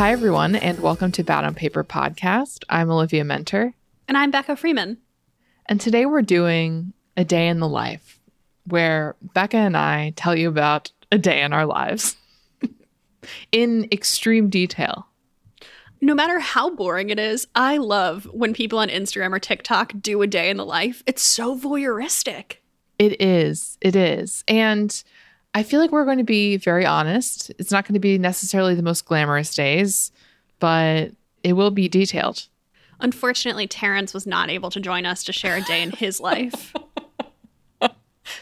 Hi, everyone, and welcome to Bad on Paper podcast. I'm Olivia Muenter. And I'm Becca Freeman. And today we're doing a day in the life where Becca and I tell you about a day in our lives in extreme detail. No matter how boring it is, I love when people on Instagram or TikTok do a day in the life. It's so voyeuristic. It is. It is. And I feel like we're going to be very honest. It's not going to be necessarily the most glamorous days, but it will be detailed. Unfortunately, Terrence was not able to join us to share a day in his life.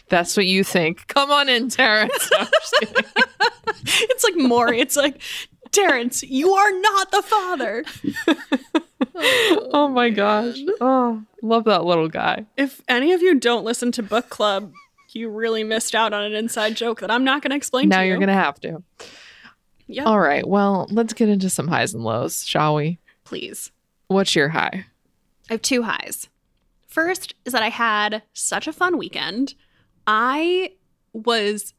That's what you think. Come on in, Terrence. No, it's like Maury. It's like, Terrence, you are not the father. Oh, oh my gosh. Oh, love that little guy. If any of you don't listen to book club, you really missed out on an inside joke that I'm not going to explain now to you. you're going to have to. Yeah. All right. Well, let's get into some highs and lows, shall we? Please. What's your high? I have two highs. First is that I had such a fun weekend. I was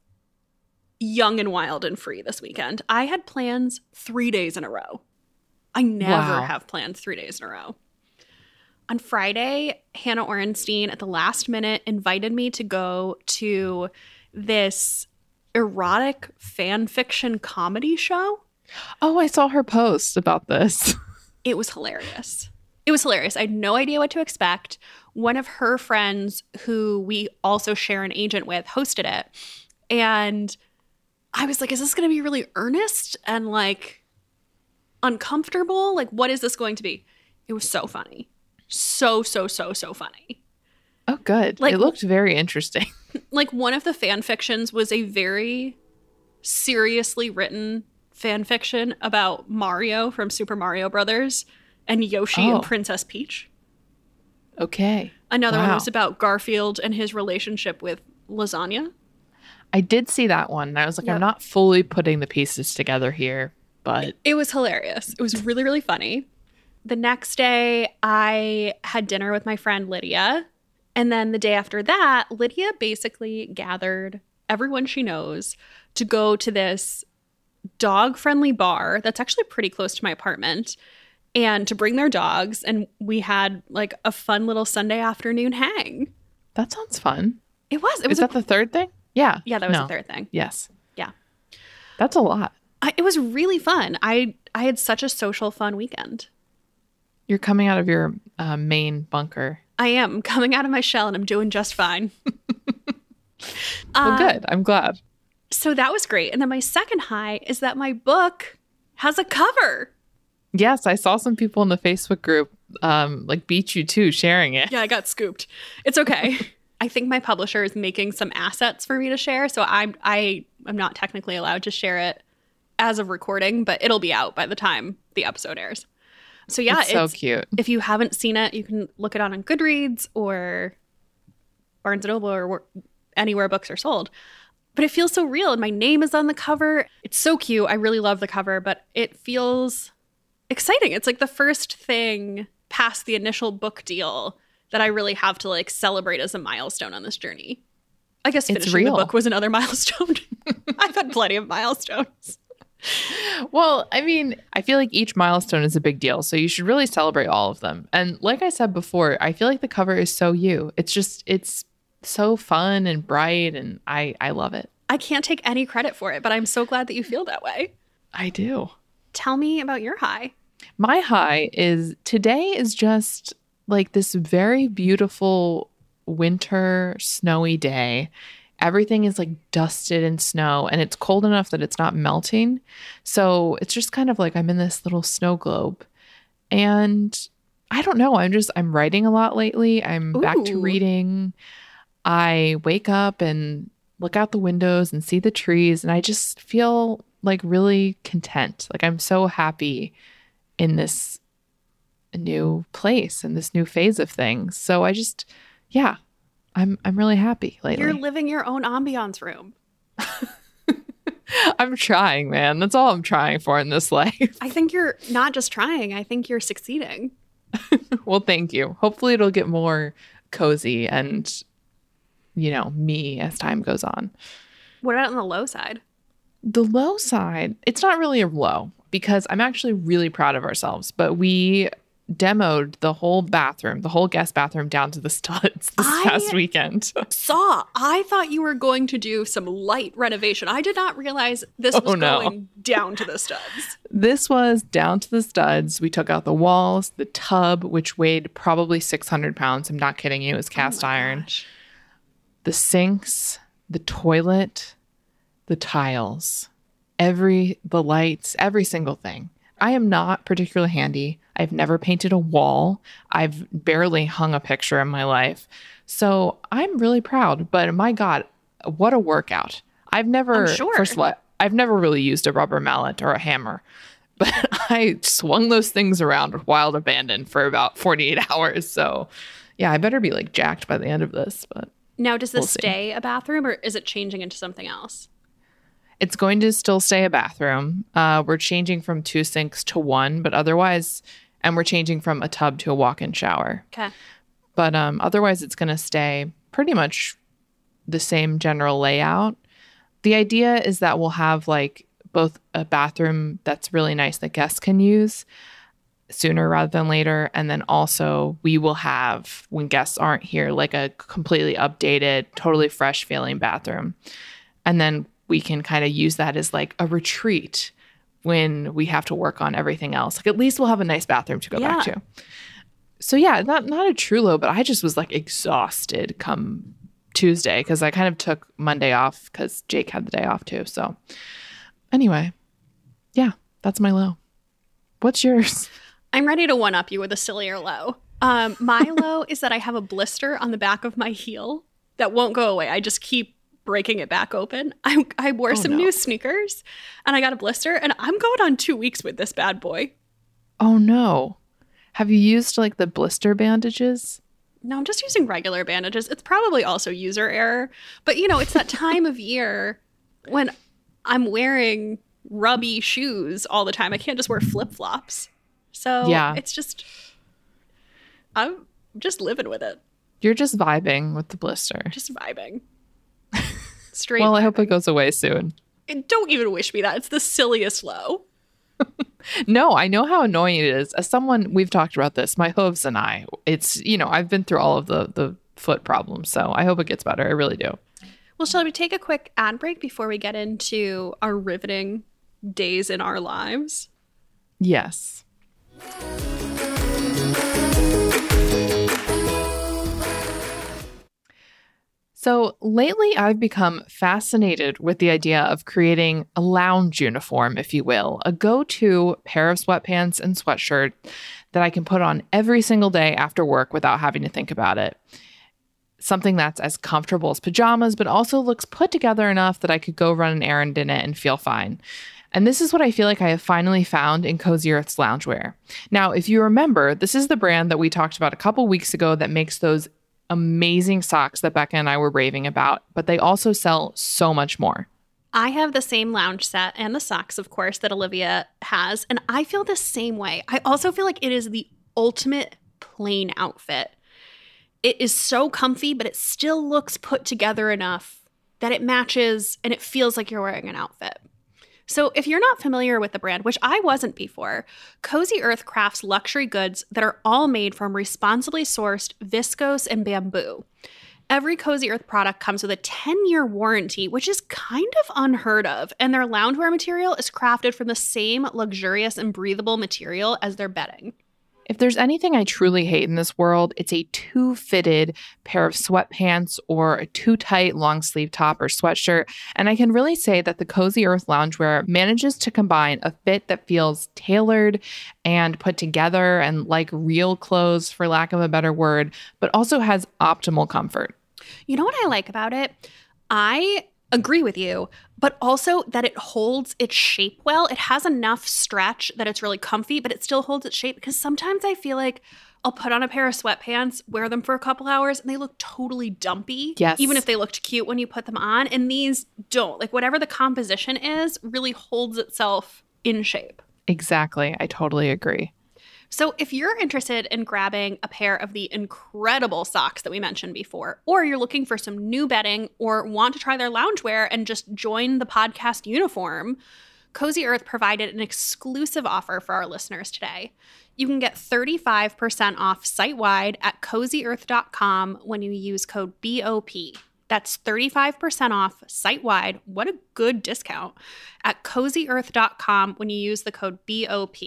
young and wild and free this weekend. I had plans three days in a row. I never Wow. have plans three days in a row. On Friday, Hannah Orenstein at the last minute invited me to go to this erotic fan fiction comedy show. Oh, I saw her post about this. It was hilarious. It was hilarious. I had no idea what to expect. One of her friends, who we also share an agent with, hosted it. And I was like, is this going to be really earnest and like uncomfortable? Like, what is this going to be? It was so funny. So, so, so, so funny. Oh, good. Like- it looked very interesting. Like, one of the fan fictions was a very seriously written fan fiction about Mario from Super Mario Brothers and Yoshi Oh. and Princess Peach. Okay. Another one was about Garfield and his relationship with lasagna. I did see that one. and I was like, Yep. I'm not fully putting the pieces together here, but It was hilarious. It was really, really funny. The next day, I had dinner with my friend Lydia. And then the day after that, Lydia basically gathered everyone she knows to go to this dog friendly bar that's actually pretty close to my apartment and to bring their dogs. And we had like a fun little Sunday afternoon hang. that sounds fun. It was. It was Is a, that the third thing? Yeah. yeah, that was No. the third thing. Yes. Yeah. That's a lot. I, it was really fun. I I had such a social fun weekend. You're coming out of your uh, main bunker. I am coming out of my shell and I'm doing just fine. Well, Uh, good. I'm glad. So that was great. And then my second high is that my book has a cover. Yes, I saw some people in the Facebook group um, like beat you too, sharing it. Yeah, I got scooped. It's okay. I think my publisher is making some assets for me to share, so I'm I am not technically allowed to share it as of recording, but it'll be out by the time the episode airs. So yeah, it's so cute. if you haven't seen it, you can look it on on Goodreads or Barnes and Noble or anywhere books are sold. But it feels so real, and my name is on the cover. It's so cute. I really love the cover, but it feels exciting. It's like the first thing past the initial book deal that I really have to like celebrate as a milestone on this journey. I guess It's finishing real. the book was another milestone. I've had plenty of milestones. Well, I mean, I feel like each milestone is a big deal. So you should really celebrate all of them. And like I said before, I feel like the cover is so you. It's just, it's so fun and bright. And I, I love it. I can't take any credit for it, but I'm so glad that you feel that way. I do. Tell me about your high. My high is today is just like this very beautiful winter snowy day. Everything is like dusted in snow and it's cold enough that it's not melting. So it's just kind of like I'm in this little snow globe. And I don't know, I'm just I'm writing a lot lately. I'm back to reading. I wake up and look out the windows and see the trees and I just feel like really content. Like I'm so happy in this new place and this new phase of things. So I just yeah, I'm I'm really happy lately. You're living your own ambiance room. I'm trying, man. That's all I'm trying for in this life. I think you're not just trying, I think you're succeeding. well, thank you. Hopefully it'll get more cozy and you know, me as time goes on. What about on the low side? The low side, it's not really a low because I'm actually really proud of ourselves, but we demoed the whole bathroom, the whole guest bathroom down to the studs this I- past weekend. Saw. I thought you were going to do some light renovation. I did not realize this Oh, was no. going down to the studs. This was down to the studs. We took out the walls, the tub, which weighed probably 600 pounds. I'm not kidding you. It was oh cast Oh iron. gosh. The sinks, the toilet, the tiles, every, the lights, every single thing. I am not particularly handy. I've never painted a wall. I've barely hung a picture in my life. So I'm really proud. But my God, what a workout. I've never, sure. first of all, I've never really used a rubber mallet or a hammer but I swung those things around with wild abandon for about 48 hours. So, yeah, I better be like jacked by the end of this, but Now, does this We'll stay a bathroom or is it changing into something else? it's going to still stay a bathroom. Uh, we're changing from two sinks to one, but otherwise, and we're changing from a tub to a walk in shower. Okay. But um, otherwise, it's going to stay pretty much the same general layout. The idea is that we'll have like both a bathroom that's really nice that guests can use sooner rather than later. And then also, we will have, when guests aren't here, like a completely updated, totally fresh feeling bathroom. And then we can kind of use that as like a retreat when we have to work on everything else. Like, at least we'll have a nice bathroom to go back to. So yeah, not not a true low, but I just was like exhausted come Tuesday because I kind of took Monday off because Jake had the day off too. So anyway, yeah, that's my low. What's yours? I'm ready to one up you with a sillier low. Um, my low is that I have a blister on the back of my heel that won't go away. I just keep breaking it back open. I, I wore Oh, some no. new sneakers and I got a blister, and I'm going on two weeks with this bad boy. Oh no. Have you used like the blister bandages? No, I'm just using regular bandages. It's probably also user error, but you know, it's that time of year when I'm wearing rubby shoes all the time. I can't just wear flip flops. So Yeah. it's just, I'm just living with it, You're just vibing with the blister. just vibing. Straight. Well, I hope it goes away soon. And don't even wish me that. It's the silliest low. No, I know how annoying it is. As someone we've talked about this, my hooves and I. It's you know I've been through all of the the foot problems, so I hope it gets better. I really do. Well, shall we take a quick ad break before we get into our riveting days in our lives? Yes. So lately, I've become fascinated with the idea of creating a lounge uniform, if you will, a go to pair of sweatpants and sweatshirt that I can put on every single day after work without having to think about it. Something that's as comfortable as pajamas, but also looks put together enough that I could go run an errand in it and feel fine. And this is what I feel like I have finally found in Cozy Earth's loungewear. Now, if you remember, this is the brand that we talked about a couple weeks ago that makes those amazing socks that Becca and I were raving about, but they also sell so much more. I have the same lounge set and the socks, of course, that Olivia has. And I feel the same way. I also feel like it is the ultimate plain outfit. It is so comfy, but it still looks put together enough that it matches and it feels like you're wearing an outfit. So, if you're not familiar with the brand, which I wasn't before, Cozy Earth crafts luxury goods that are all made from responsibly sourced viscose and bamboo. Every Cozy Earth product comes with a 10 year warranty, which is kind of unheard of, and their loungewear material is crafted from the same luxurious and breathable material as their bedding. If there's anything I truly hate in this world, it's a too fitted pair of sweatpants or a too tight long sleeve top or sweatshirt. And I can really say that the Cozy Earth loungewear manages to combine a fit that feels tailored and put together and like real clothes, for lack of a better word, but also has optimal comfort. You know what I like about it? I agree with you, but also that it holds its shape well. It has enough stretch that it's really comfy, but it still holds its shape because sometimes I feel like I'll put on a pair of sweatpants, wear them for a couple hours, and they look totally dumpy. Yes. Even if they looked cute when you put them on. And these don't. Like, whatever the composition is, really holds itself in shape. Exactly. I totally agree. So, if you're interested in grabbing a pair of the incredible socks that we mentioned before, or you're looking for some new bedding or want to try their loungewear and just join the podcast uniform, Cozy Earth provided an exclusive offer for our listeners today. You can get 35% off site wide at cozyearth.com when you use code BOP. That's 35% off site wide. What a good discount at cozyearth.com when you use the code BOP.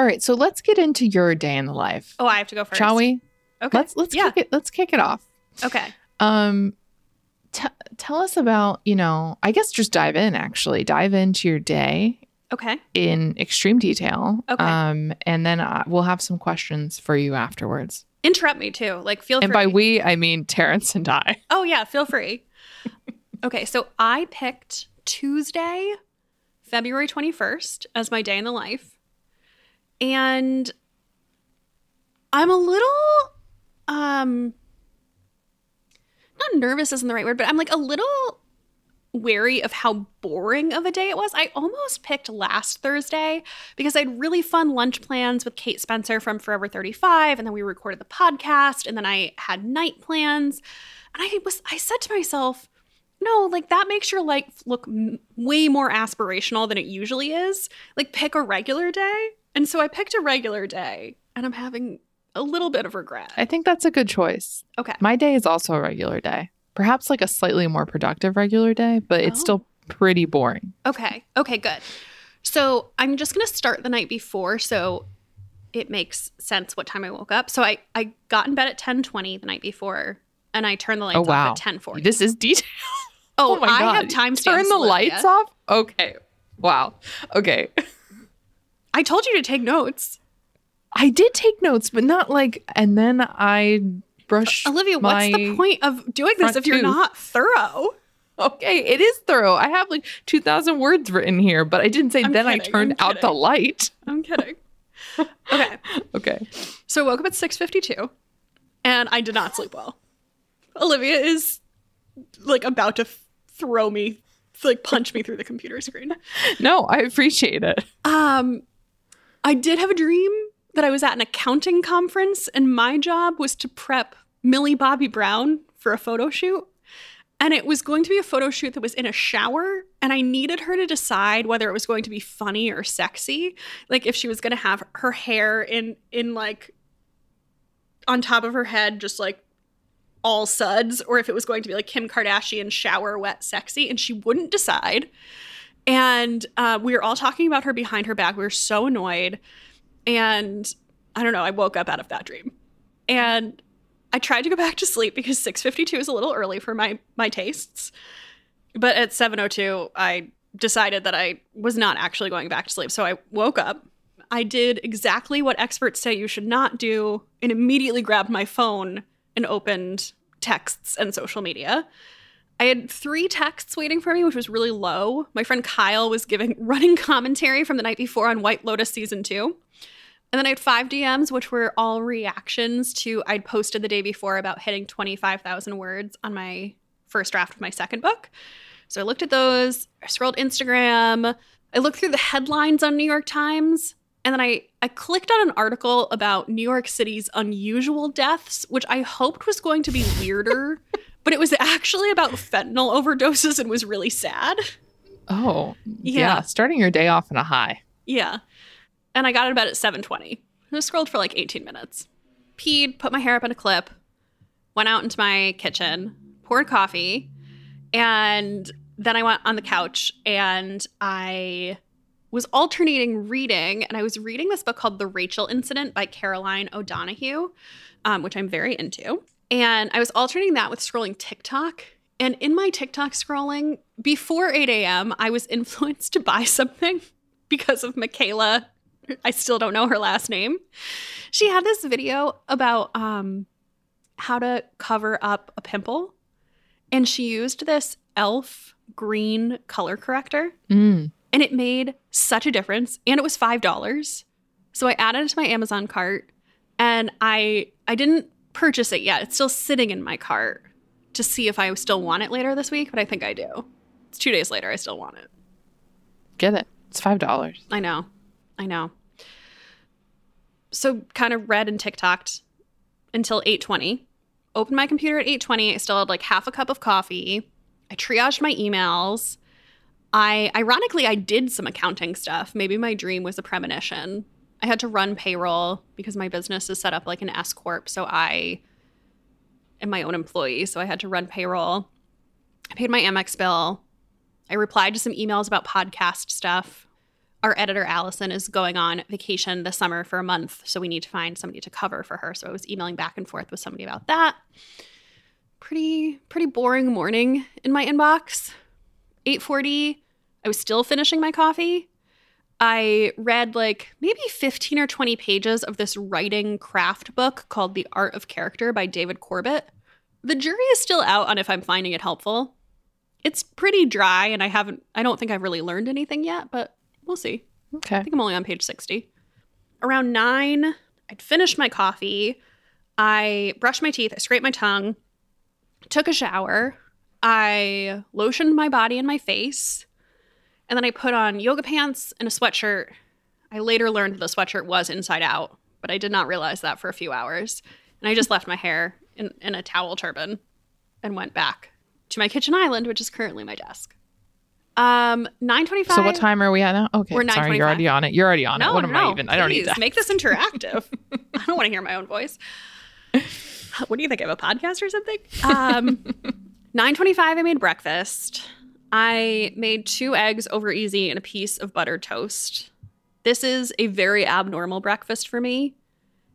All right, so let's get into your day in the life, Oh, I have to go first. shall we? Okay. Let's let's yeah. kick it. Let's kick it off. Okay. Um, t- tell us about you know. I guess just dive in. Actually, dive into your day Okay. in extreme detail. Okay. Um, and then uh, we'll have some questions for you afterwards. Interrupt me too. Like, feel free. And free. by we, I mean Terrence and I. Oh, yeah, feel free. okay, so I picked Tuesday, February 21st, as my day in the life. And I'm a little, um, not nervous isn't the right word, but I'm like a little wary of how boring of a day it was. I almost picked last Thursday because I had really fun lunch plans with Kate Spencer from Forever 35 and then we recorded the podcast and then I had night plans and I was I said to myself, no, like that makes your life look m- way more aspirational than it usually is. Like pick a regular day. And so I picked a regular day and I'm having a little bit of regret. I think that's a good choice. Okay. My day is also a regular day. Perhaps like a slightly more productive regular day, but it's Oh. still pretty boring. Okay. Okay, good. So I'm just going to start the night before so it makes sense what time I woke up. So I, I got in bed at 1020 the night before and I turned the lights Oh, wow. off at 1040. This is detail. Oh, oh, my I god! have time Turn the lights off. Okay. Wow. Okay. I told you to take notes. I did take notes, but not like. And then I brush. Olivia, what's the point of doing this if you're tooth. not thorough? Okay, it is thorough. I have like two thousand words written here, but I didn't say. I'm then I kidding, turned I'm out the light. I'm kidding. okay. Okay. So I woke up at 6:52 and I did not sleep well. Olivia is like about to f- throw me like punch me through the computer screen. No, I appreciate it. Um I did have a dream that I was at an accounting conference and my job was to prep Millie Bobby Brown for a photo shoot. And it was going to be a photo shoot that was in a shower and I needed her to decide whether it was going to be funny or sexy. Like if she was going to have her hair in in like on top of her head just like all suds or if it was going to be like Kim Kardashian shower wet sexy and she wouldn't decide. And uh, we were all talking about her behind her back. We were so annoyed. And I don't know, I woke up out of that dream. And I tried to go back to sleep because 6:52 is a little early for my my tastes. But at 7:02, I decided that I was not actually going back to sleep. So I woke up. I did exactly what experts say you should not do and immediately grabbed my phone and opened texts and social media. I had three texts waiting for me, which was really low. My friend Kyle was giving running commentary from the night before on White Lotus season two. And then I had five DMs, which were all reactions to I'd posted the day before about hitting 25,000 words on my first draft of my second book. So I looked at those, I scrolled Instagram, I looked through the headlines on New York Times, and then I, I clicked on an article about New York City's unusual deaths, which I hoped was going to be weirder, but it was actually about fentanyl overdoses and was really sad. Oh, yeah. Yeah. Starting your day off in a high. Yeah. And I got out of bed at 7:20. I scrolled for like 18 minutes. Peed, put my hair up in a clip, went out into my kitchen, poured coffee, and then I went on the couch and I was alternating reading and I was reading this book called The Rachel Incident by Caroline O'Donoghue, um, which I'm very into. And I was alternating that with scrolling TikTok. And in my TikTok scrolling, before 8 a.m., I was influenced to buy something because of Michaela. I still don't know her last name. She had this video about um, how to cover up a pimple, and she used this e.l.f. green color corrector, Mm. and it made such a difference. And it was five dollars, so I added it to my Amazon cart, and I I didn't purchase it yet. It's still sitting in my cart to see if I still want it later this week, but I think I do. It's two days later. I still want it. Get it. It's five dollars. I know. I know. So kind of read and TikToked until 8:20. Opened my computer at 8:20. I still had like half a cup of coffee. I triaged my emails. I ironically I did some accounting stuff. Maybe my dream was a premonition. I had to run payroll because my business is set up like an S corp, so I am my own employee, so I had to run payroll. I paid my Amex bill. I replied to some emails about podcast stuff. Our editor Allison is going on vacation this summer for a month, so we need to find somebody to cover for her. So I was emailing back and forth with somebody about that. Pretty pretty boring morning in my inbox. 8:40, I was still finishing my coffee. I read like maybe 15 or 20 pages of this writing craft book called The Art of Character by David Corbett. The jury is still out on if I'm finding it helpful. It's pretty dry and I haven't I don't think I've really learned anything yet, but we'll see. Okay. I think I'm only on page 60. Around 9, I'd finished my coffee. I brushed my teeth, I scraped my tongue, took a shower, I lotioned my body and my face, and then I put on yoga pants and a sweatshirt. I later learned the sweatshirt was inside out, but I did not realize that for a few hours. And I just left my hair in, in a towel turban and went back to my kitchen island, which is currently my desk. Um, 925. So what time are we at now? Okay. We're sorry, you're already on it. You're already on it. No, What no, am no. I even? I don't need that. Make this interactive. I don't want to hear my own voice. What do you think? I have a podcast or something? Um, 925, I made breakfast. I made two eggs over easy and a piece of buttered toast. This is a very abnormal breakfast for me.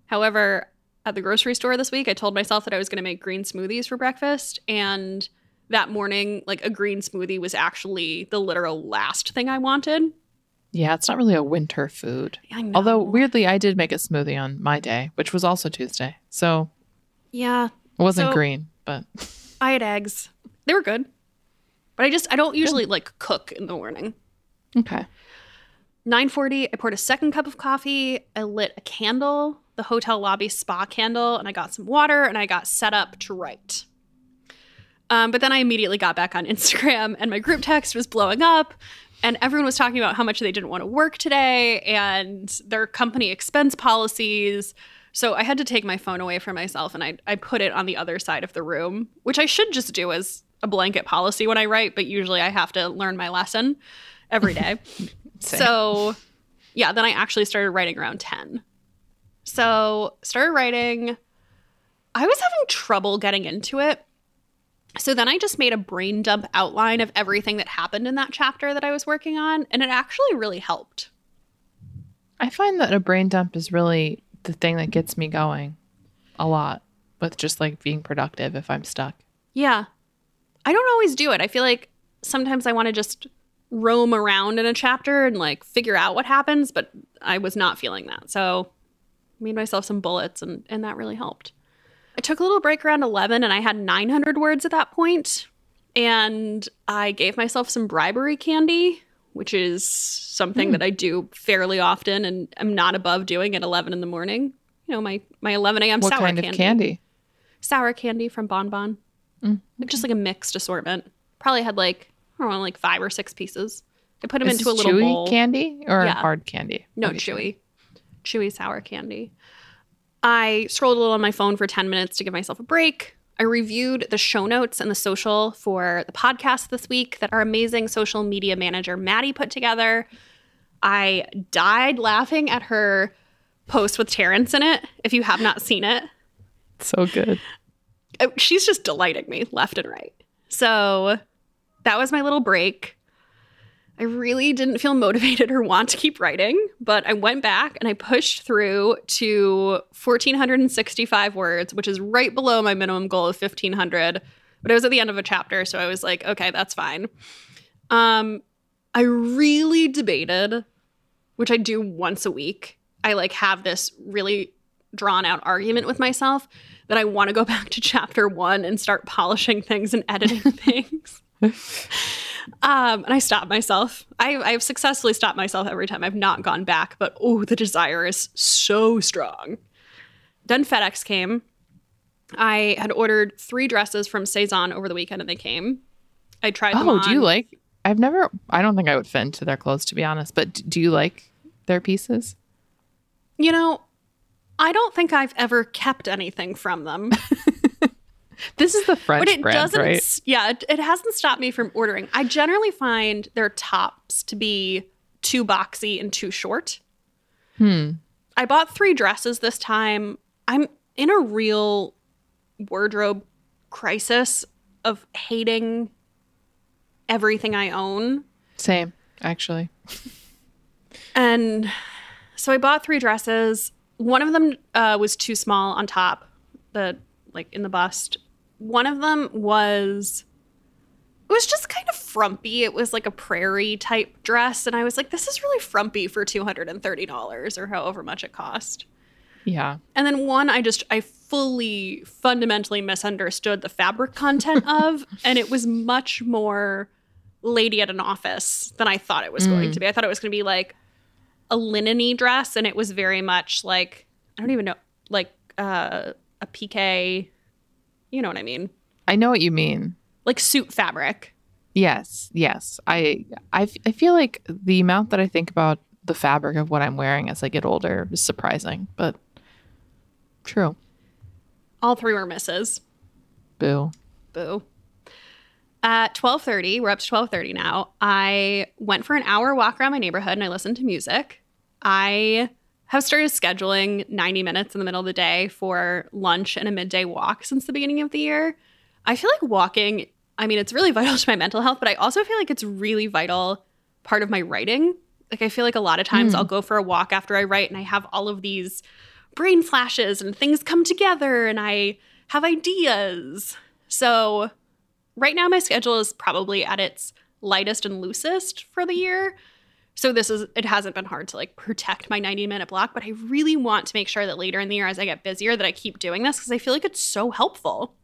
However, at the grocery store this week, I told myself that I was going to make green smoothies for breakfast. And that morning, like a green smoothie was actually the literal last thing I wanted. Yeah, it's not really a winter food. Although weirdly, I did make a smoothie on my day, which was also Tuesday. So yeah, it wasn't So- green, but I had eggs. They were good. But I just I don't usually like cook in the morning. okay. 9:40, I poured a second cup of coffee. I lit a candle, the hotel lobby spa candle, and I got some water and I got set up to write. Um, but then I immediately got back on Instagram and my group text was blowing up and everyone was talking about how much they didn't want to work today and their company expense policies. So I had to take my phone away from myself and I, I put it on the other side of the room, which I should just do as a blanket policy when I write, but usually I have to learn my lesson every day. So, yeah, then I actually started writing around 10. So, started writing. I was having trouble getting into it. So then I just made a brain dump outline of everything that happened in that chapter that I was working on, and it actually really helped. I find that a brain dump is really the thing that gets me going a lot with just like being productive if I'm stuck. Yeah. I don't always do it. I feel like sometimes I want to just roam around in a chapter and like figure out what happens, but I was not feeling that. So I made myself some bullets and, and that really helped. I took a little break around 11 and I had 900 words at that point, And I gave myself some bribery candy, which is something hmm. that I do fairly often and I'm not above doing at 11 in the morning. You know, my, my 11 a.m. What sour kind candy of candy? sour candy from Bon Mm, Like just like a mixed assortment. Probably had like I don't know, like five or six pieces. I put them Is into a little chewy bowl. candy or Yeah. hard candy? No, Okay, chewy. Chewy sour candy. I scrolled a little on my phone for 10 minutes to give myself a break. I reviewed the show notes and the social for the podcast this week that our amazing social media manager, Maddie, put together. I died laughing at her post with Terrence in it. If you have not seen it, So good. Uh, she's just delighting me left and right. So that was my little break. I really didn't feel motivated or want to keep writing, but I went back and I pushed through to 1,465 words, which is right below my minimum goal of 1,500. But it was at the end of a chapter, so I was like, okay, that's fine. Um, I really debated, which I do once a week. I like have this really drawn out argument with myself that I want to go back to chapter one and start polishing things and editing things. Um, and I stop myself. I, I've successfully stopped myself every time I've not gone back, but oh, the desire is so strong. Then FedEx came. I had ordered three dresses from Sézane over the weekend and they came. I tried them Oh, do you like I've never. I don't think I would fit into their clothes to be honest. But do you like their pieces? You know, I don't think I've ever kept anything from them. This is the French but it brand, doesn't right? yeah it, it hasn't stopped me from ordering i generally find their tops to be too boxy and too short Hmm. i bought three dresses this time i'm in a real wardrobe crisis of hating everything i own Same, actually. and so i bought three dresses one of them uh, was too small on top the like in the bust one of them was it was just kind of frumpy it was like a prairie type dress and i was like this is really frumpy for $230 or however much it cost Yeah. and then one I just I fully fundamentally misunderstood the fabric content of and it was much more lady at an office than I thought it was going Mm. to be. I thought it was going to be like a linen dress and it was very much like I don't even know like uh a PK you know what I mean? I know what you mean. Like suit fabric. Yes, yes. I, I, f- I feel like the amount that I think about the fabric of what I'm wearing as I get older is surprising, but true. All three were misses. Boo. Boo. At 12:30, we're up to 12:30 now. I went for an hour walk around my neighborhood and I listened to music. I have started scheduling 90 minutes in the middle of the day for lunch and a midday walk since the beginning of the year. I feel like walking, I mean, it's really vital to my mental health, but I also feel like it's really vital part of my writing. Like I feel like a lot of times Mm. I'll go for a walk after I write and I have all of these brain flashes and things come together and I have ideas. So right now my schedule is probably at its lightest and loosest for the year. So this is it hasn't been hard to like protect my 90 minute block, but I really want to make sure that later in the year as I get busier that I keep doing this because I feel like it's so helpful.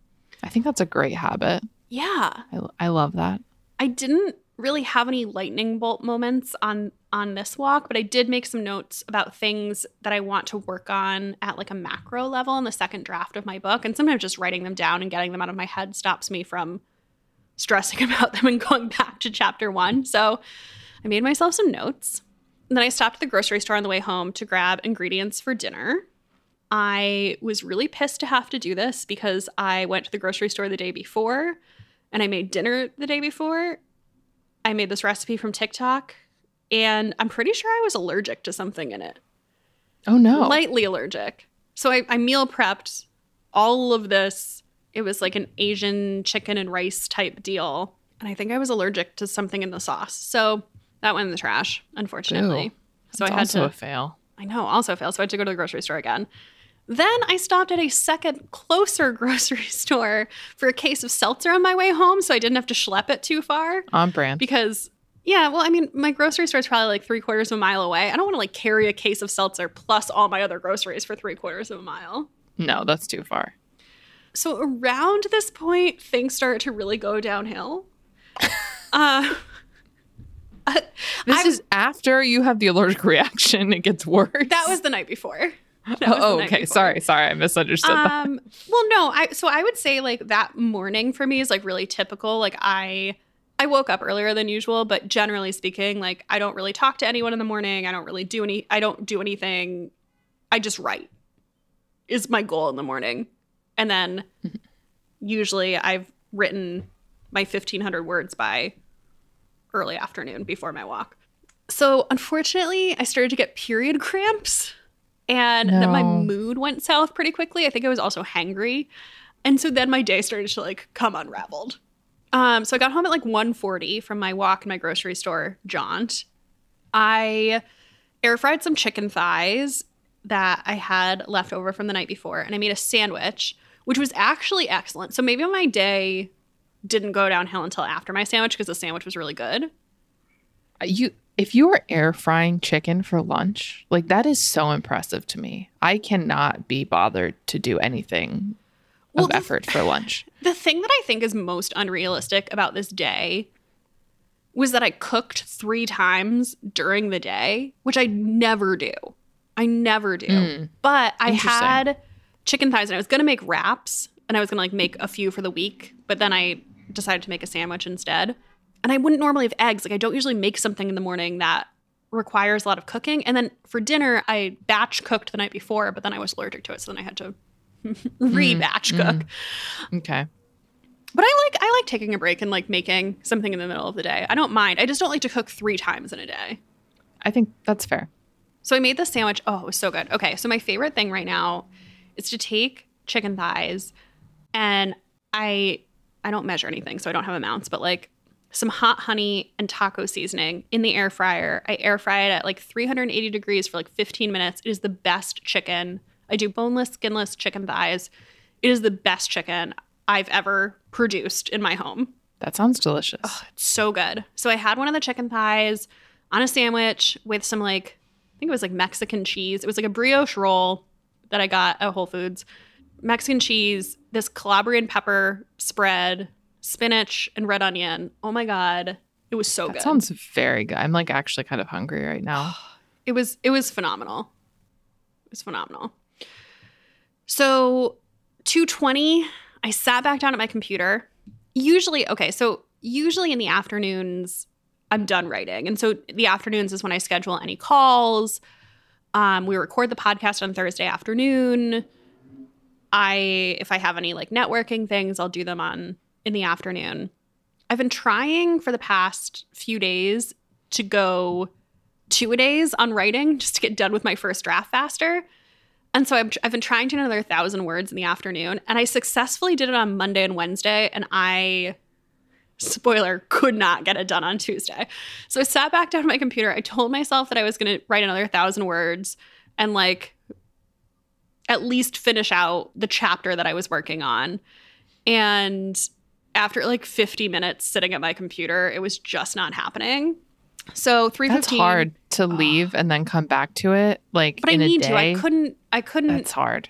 I think that's a great habit. Yeah. I, I love that. I didn't really have any lightning bolt moments on on this walk, but I did make some notes about things that I want to work on at like a macro level in the second draft of my book. And sometimes just writing them down and getting them out of my head stops me from stressing about them and going back to chapter one. So I made myself some notes. And then I stopped at the grocery store on the way home to grab ingredients for dinner. I was really pissed to have to do this because I went to the grocery store the day before and I made dinner the day before. I made this recipe from TikTok and I'm pretty sure I was allergic to something in it. Oh no. Lightly allergic. So I, I meal prepped all of this. It was like an Asian chicken and rice type deal. And I think I was allergic to something in the sauce. So that went in the trash, unfortunately. Ew. So It's I had also to a fail. I know, also failed. So I had to go to the grocery store again. Then I stopped at a second closer grocery store for a case of seltzer on my way home, so I didn't have to schlep it too far. On brand. Because, yeah, well, I mean, my grocery store is probably like three quarters of a mile away. I don't want to like carry a case of seltzer plus all my other groceries for three quarters of a mile. no, that's too far. So around this point, things start to really go downhill. uh, This I- is after you have the allergic reaction. It gets worse. that was the night before. That Oh, okay. before. Sorry, sorry. I misunderstood that. um well no i so i would say like that morning for me is like really typical like i i woke up earlier than usual but generally speaking like i don't really talk to anyone in the morning i don't really do any i don't do anything i just write is my goal in the morning and then usually i've written my 1500 words by early afternoon before my walk so unfortunately i started to get period cramps and then my mood went south pretty quickly. I think I was also hangry. And so then my day started to like come unraveled. Um, so I got home at like 1.40 from my walk in my grocery store jaunt. I air fried some chicken thighs that I had left over from the night before, and I made a sandwich, which was actually excellent. So maybe my day didn't go downhill until after my sandwich because the sandwich was really good. You if you are air frying chicken for lunch, like that is so impressive to me. I cannot be bothered to do anything Well, of the- effort for lunch. The thing that I think is most unrealistic about this day was that I cooked three times during the day, which I never do. I never do. Mm. But I had chicken thighs and I was going to make wraps and I was going to like make a few for the week, but then I decided to make a sandwich instead. and I wouldn't normally have eggs. Like I don't usually make something in the morning that requires a lot of cooking. And then for dinner, I batch cooked the night before, but then I was allergic to it, so then I had to re-batch cook. mm. Okay. But I like I like taking a break and like making something in the middle of the day. I don't mind. I just don't like to cook three times in a day. I think that's fair. So I made this sandwich. Oh, it was so good. Okay, so my favorite thing right now is to take chicken thighs and I I don't measure anything, so I don't have amounts, but like some hot honey and taco seasoning in the air fryer. I air fry it at like 380 degrees for like 15 minutes. It is the best chicken. I do boneless, skinless chicken thighs. It is the best chicken I've ever produced in my home. That sounds delicious. Oh, it's so good. So I had one of the chicken thighs on a sandwich with some like I think it was like Mexican cheese. It was like a brioche roll that I got at Whole Foods. Mexican cheese, this Calabrian pepper spread, spinach and red onion. Oh my god, it was so that good. sounds very good. I'm like actually kind of hungry right now. it was it was phenomenal. It was phenomenal. So 220, I sat back down at my computer. Usually, okay, so usually in the afternoons, I'm done writing. And so the afternoons is when I schedule any calls. Um, we record the podcast on Thursday afternoon. I if I have any like networking things, I'll do them on in the afternoon. I've been trying for the past few days to go two a days on writing just to get done with my first draft faster. And so I've, I've been trying to another thousand words in the afternoon, and I successfully did it on Monday and Wednesday, and I, spoiler, could not get it done on Tuesday. So I sat back down at my computer. I told myself that I was going to write another thousand words and like at least finish out the chapter that I was working on. And after like 50 minutes sitting at my computer, it was just not happening. So 315 That's hard to ah. leave and then come back to it like But I need to. I couldn't I couldn't That's hard.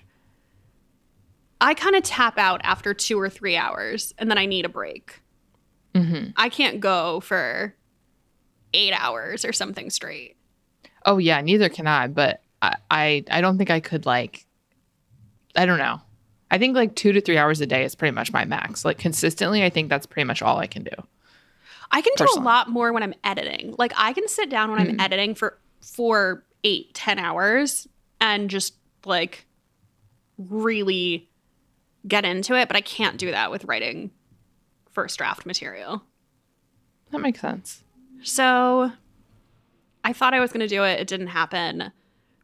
I kind of tap out after 2 or 3 hours and then I need a break. Hmm I can't go for 8 hours or something straight. Oh yeah, neither can I. But I, I, I don't think I could like. I don't know. I think like two to three hours a day is pretty much my max. Like consistently, I think that's pretty much all I can do. I can do a lot more when I'm editing. Like I can sit down when I'm Mhm. editing for for eight, ten hours and just like really get into it, but I can't do that with writing first draft material. That makes sense. So I thought I was going to do it. It didn't happen.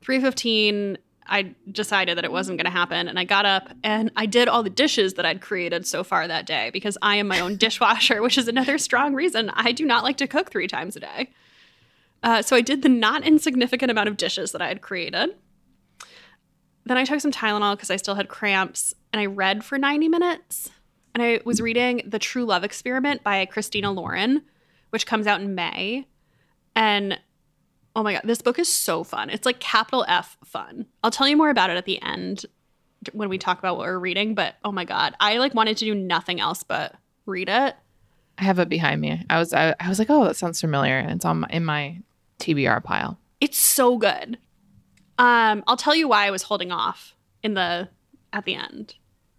315, I decided that it wasn't going to happen. And I got up and I did all the dishes that I'd created so far that day because I am my own dishwasher, which is another strong reason I do not like to cook three times a day. Uh, so I did the not insignificant amount of dishes that I had created. Then I took some Tylenol because I still had cramps and I read for 90 minutes. And I was reading The True Love Experiment by Christina Lauren, which comes out in May. And oh my God, this book is so fun. It's like capital F fun. I'll tell you more about it at the end when we talk about what we're reading. But oh my God, I like wanted to do nothing else but read it. I have it behind me. I was I, I was like, oh, that sounds familiar, and it's on my, in my TBR pile. It's so good. Um, I'll tell you why I was holding off in the at the end.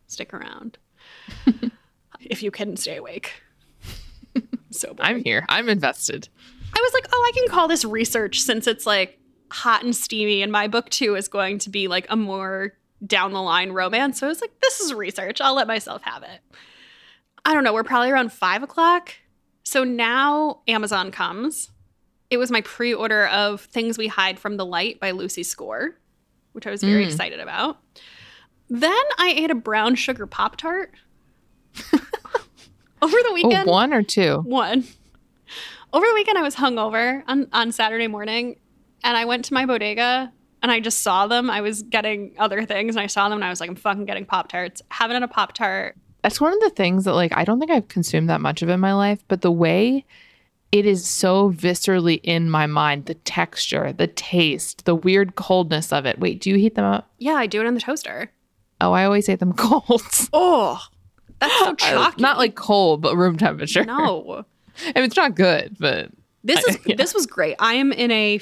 Stick around if you can stay awake. so boring. I'm here. I'm invested. I was like, oh, I can call this research since it's like hot and steamy, and my book too is going to be like a more down the line romance. So I was like, this is research. I'll let myself have it. I don't know. We're probably around five o'clock. So now Amazon comes. It was my pre order of Things We Hide from the Light by Lucy Score, which I was very Mm. excited about. Then I ate a brown sugar Pop Tart over the Oh, weekend. one or two? One. Over the weekend, I was hungover on, on Saturday morning, and I went to my bodega and I just saw them. I was getting other things, and I saw them, and I was like, I'm fucking getting Pop Tarts. Having a Pop Tart. That's one of the things that like I don't think I've consumed that much of in my life, but the way it is so viscerally in my mind, the texture, the taste, the weird coldness of it. Wait, do you heat them up? Yeah, I do it in the toaster. Oh, I always eat them cold. Oh, that's so I- chalky. Not like cold, but room temperature. no. I mean, it's not good, but This is Yeah. this was great. I am in a,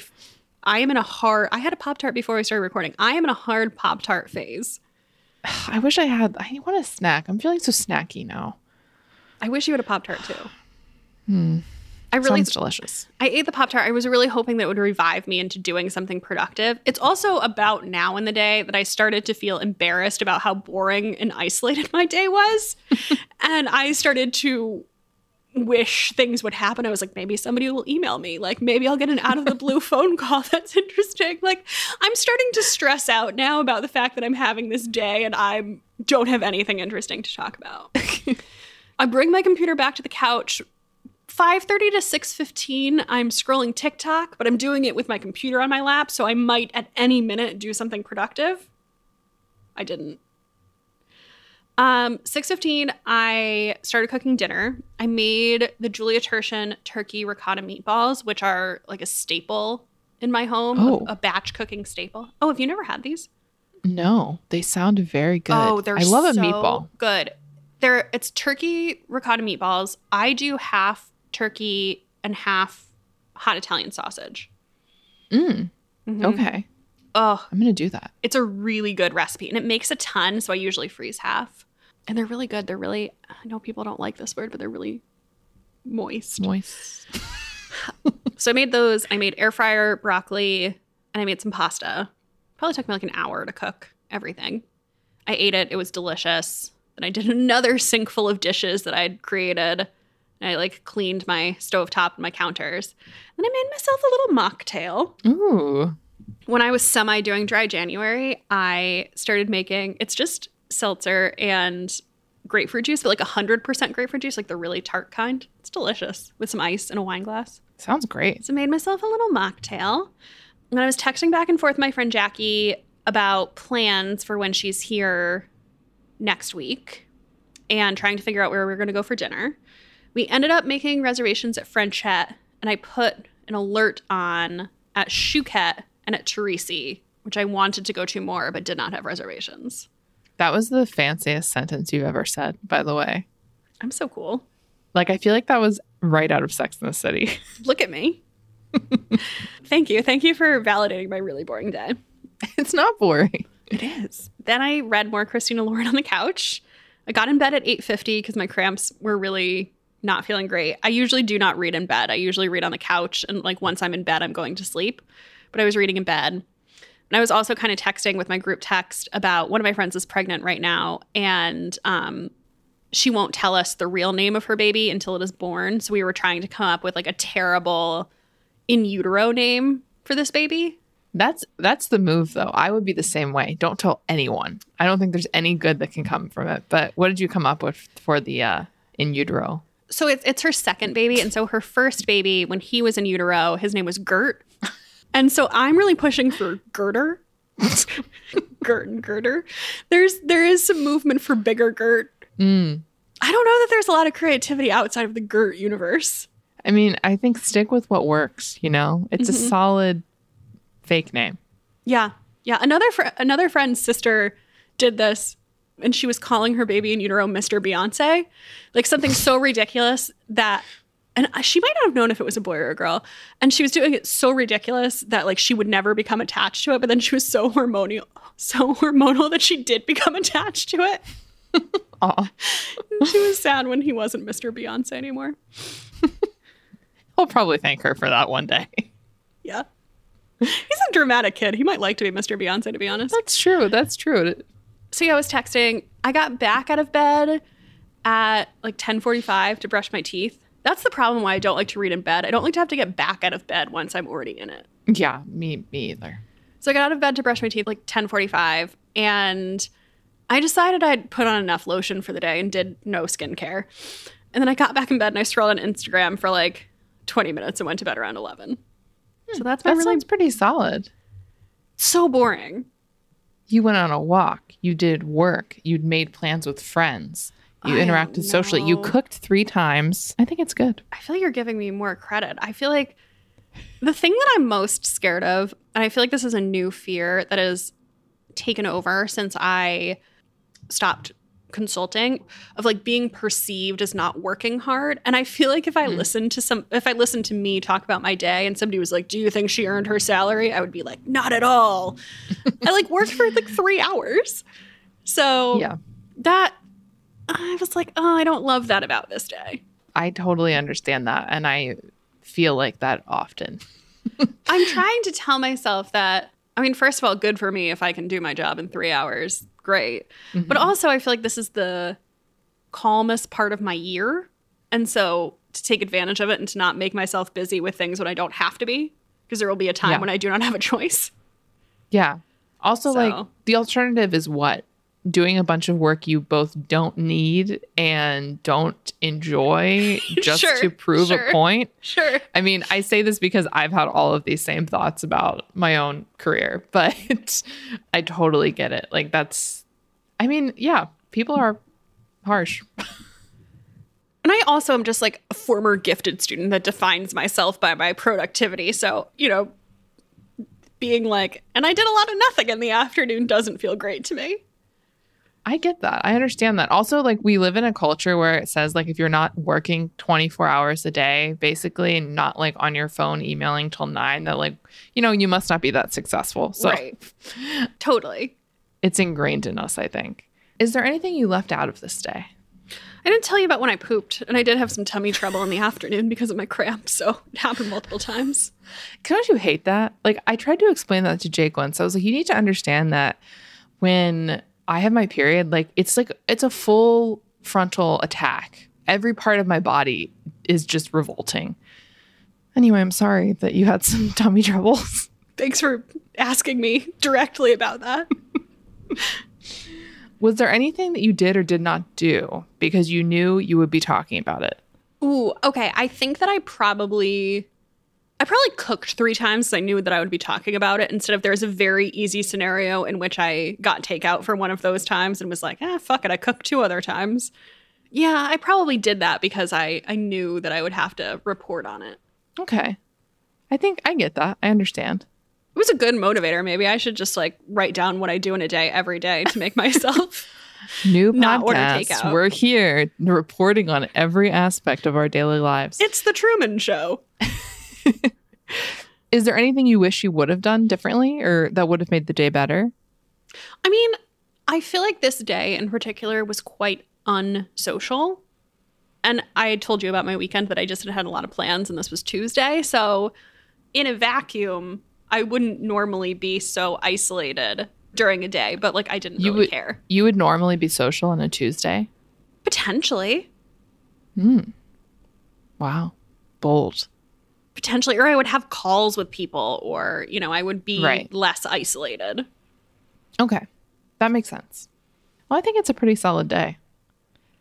I am in a hard. I had a Pop Tart before we started recording. I am in a hard Pop Tart phase. I wish I had. I want a snack. I'm feeling so snacky now. I wish you had a Pop Tart too. Hmm. I really Sounds delicious. I ate the Pop Tart. I was really hoping that it would revive me into doing something productive. It's also about now in the day that I started to feel embarrassed about how boring and isolated my day was. and I started to wish things would happen. I was like, maybe somebody will email me. Like, maybe I'll get an out of the blue phone call that's interesting. Like, I'm starting to stress out now about the fact that I'm having this day and I don't have anything interesting to talk about. I bring my computer back to the couch 5:30 to 6:15 I'm scrolling TikTok, but I'm doing it with my computer on my lap, so I might at any minute do something productive. I didn't. Um 6:15 I started cooking dinner. I made the Julia Turshen turkey ricotta meatballs, which are like a staple in my home, Oh. a, a batch cooking staple. Oh, have you never had these? No, they sound very good. Oh, they're I love a meatball. Good. They're it's turkey ricotta meatballs. I do half turkey and half hot Italian sausage. Mm, Mhm. okay. Oh, I'm going to do that. it's a really good recipe and it makes a ton, so I usually freeze half. And they're really good. They're really I know people don't like this word, but they're really moist. Moist. So I made those. I made air fryer broccoli and I made some pasta. Probably took me like an hour to cook everything. I ate it. It was delicious. Then I did another sink full of dishes that I'd created. And I like cleaned my stovetop and my counters. And I made myself a little mocktail. Ooh. When I was semi doing dry January, I started making it's just seltzer and grapefruit juice, but like 100% grapefruit juice, like the really tart kind. It's delicious with some ice in a wine glass. Sounds great. So I made myself a little mocktail. And I was texting back and forth with my friend Jackie about plans for when she's here next week and trying to figure out where we are going to go for dinner. We ended up making reservations at Frenchette, and I put an alert on at Chouquette and at Teresi, which I wanted to go to more but did not have reservations. That was the fanciest sentence you've ever said, by the way. I'm so cool. Like, I feel like that was right out of Sex in the City. Look at me. Thank you. Thank you for validating my really boring day. it's not boring. It is. Then I read more Christina Lauren on the couch. I got in bed at 8:50 because my cramps were really not feeling great. I usually do not read in bed. I usually read on the couch and like once I'm in bed I'm going to sleep. But I was reading in bed. And I was also kind of texting with my group text about one of my friends is pregnant right now and um she won't tell us the real name of her baby until it is born. So we were trying to come up with like a terrible in utero name for this baby. That's that's the move though. I would be the same way. Don't tell anyone. I don't think there's any good that can come from it. But what did you come up with for the uh in utero? So it's it's her second baby, and so her first baby, when he was in utero, his name was Gert, and so I'm really pushing for Gerter, Gert and Gerter. There's there is some movement for bigger Gert. Mm. I don't know that there's a lot of creativity outside of the Gert universe. I mean, I think stick with what works, you know? It's a Mhm. solid fake name. Yeah, yeah. Another fr- another friend's sister did this, and she was calling her baby in utero Mr. Beyonce, like something so ridiculous that. And she might not have known if it was a boy or a girl. And she was doing it so ridiculous that like she would never become attached to it. But then she was so hormonal, so hormonal that she did become attached to it. Aw. She was sad when he wasn't Mr. Beyonce anymore. I'll probably thank her for that one day. Yeah. He's a dramatic kid. He might like to be Mr. Beyonce, to be honest. That's true. That's true. So yeah, I was texting. I got back out of bed at like 10:45 to brush my teeth. That's the problem why I don't like to read in bed. I don't like to have to get back out of bed once I'm already in it. Yeah, me me either. So I got out of bed to brush my teeth like 10:45 and I decided I'd put on enough lotion for the day and did no skincare. And then I got back in bed and I scrolled on Instagram for like 20 minutes and went to bed around 11. Hmm, so that's my That really sounds pretty solid. so boring. You went on a walk. You did work. You'd made plans with friends. You I interacted socially. You cooked three times. I think it's good. I feel like you're giving me more credit. I feel like the thing that I'm most scared of, and I feel like this is a new fear that has taken over since I stopped consulting of like being perceived as not working hard and i feel like if i Hmm. listened to some if i listened to me talk about my day and somebody was like do you think she earned her salary i would be like not at all i like worked for like three hours so Yeah. that i was like oh i don't love that about this day I totally understand that. And I feel like that often. I'm trying to tell myself that, I mean, first of all, good for me if I can do my job in three hours. Great. But mm-hmm. also, I feel like this is the calmest part of my year. And so to take advantage of it and to not make myself busy with things when I don't have to be, because there will be a time Yeah. when I do not have a choice. Yeah. Also, like the alternative is what? Doing a bunch of work you both don't need and don't enjoy just Sure, to prove sure. a point. Sure. I mean, I say this because I've had all of these same thoughts about my own career, but I totally get it. Like, that's, I mean, yeah, people are harsh. And I also am just like a former gifted student that defines myself by my productivity. So, you know, being like, and I did a lot of nothing in the afternoon doesn't feel great to me. I get that. I understand that. Also, like, we live in a culture where it says, like, if you're not working 24 hours a day, basically, and not like on your phone emailing till nine, that, like, you know, you must not be that successful. So Right. Totally. It's ingrained in us, I think. Is there anything you left out of this day? I didn't tell you about when I pooped, and I did have some tummy trouble in the afternoon because of my cramps. So it happened multiple times. Don't you hate that? Like, I tried to explain that to Jake once. I was like, you need to understand that when I have my period, like, it's like, it's a full frontal attack. Every part of my body is just revolting. Anyway, I'm sorry that you had some tummy troubles. Thanks for asking me directly about that. Was there anything that you did or did not do because you knew you would be talking about it? Ooh, okay. I think that I probably I probably cooked three times 'cause I knew that I would be talking about it instead of there's a very easy scenario in which I got takeout for one of those times and was like, ah, fuck it, I cooked two other times. Yeah, I probably did that because I I knew that I would have to report on it. Okay. I think I get that. I understand. It was a good motivator. Maybe I should just like write down what I do in a day every day to make myself. New Not order podcast. takeout. We're here reporting on every aspect of our daily lives. it's the Truman Show. Is there anything you wish you would have done differently or that would have made the day better? I mean, I feel like this day in particular was quite unsocial. And I told you about my weekend that I just had had a lot of plans and this was Tuesday. So, in a vacuum, I wouldn't normally be so isolated during a day, but like I didn't You really would care. you would normally be social on a Tuesday? Potentially. Hmm. Wow. Bold. Potentially. Or I would have calls with people, or, you know, I would be Right. less isolated. Okay. That makes sense. Well, I think it's a pretty solid day.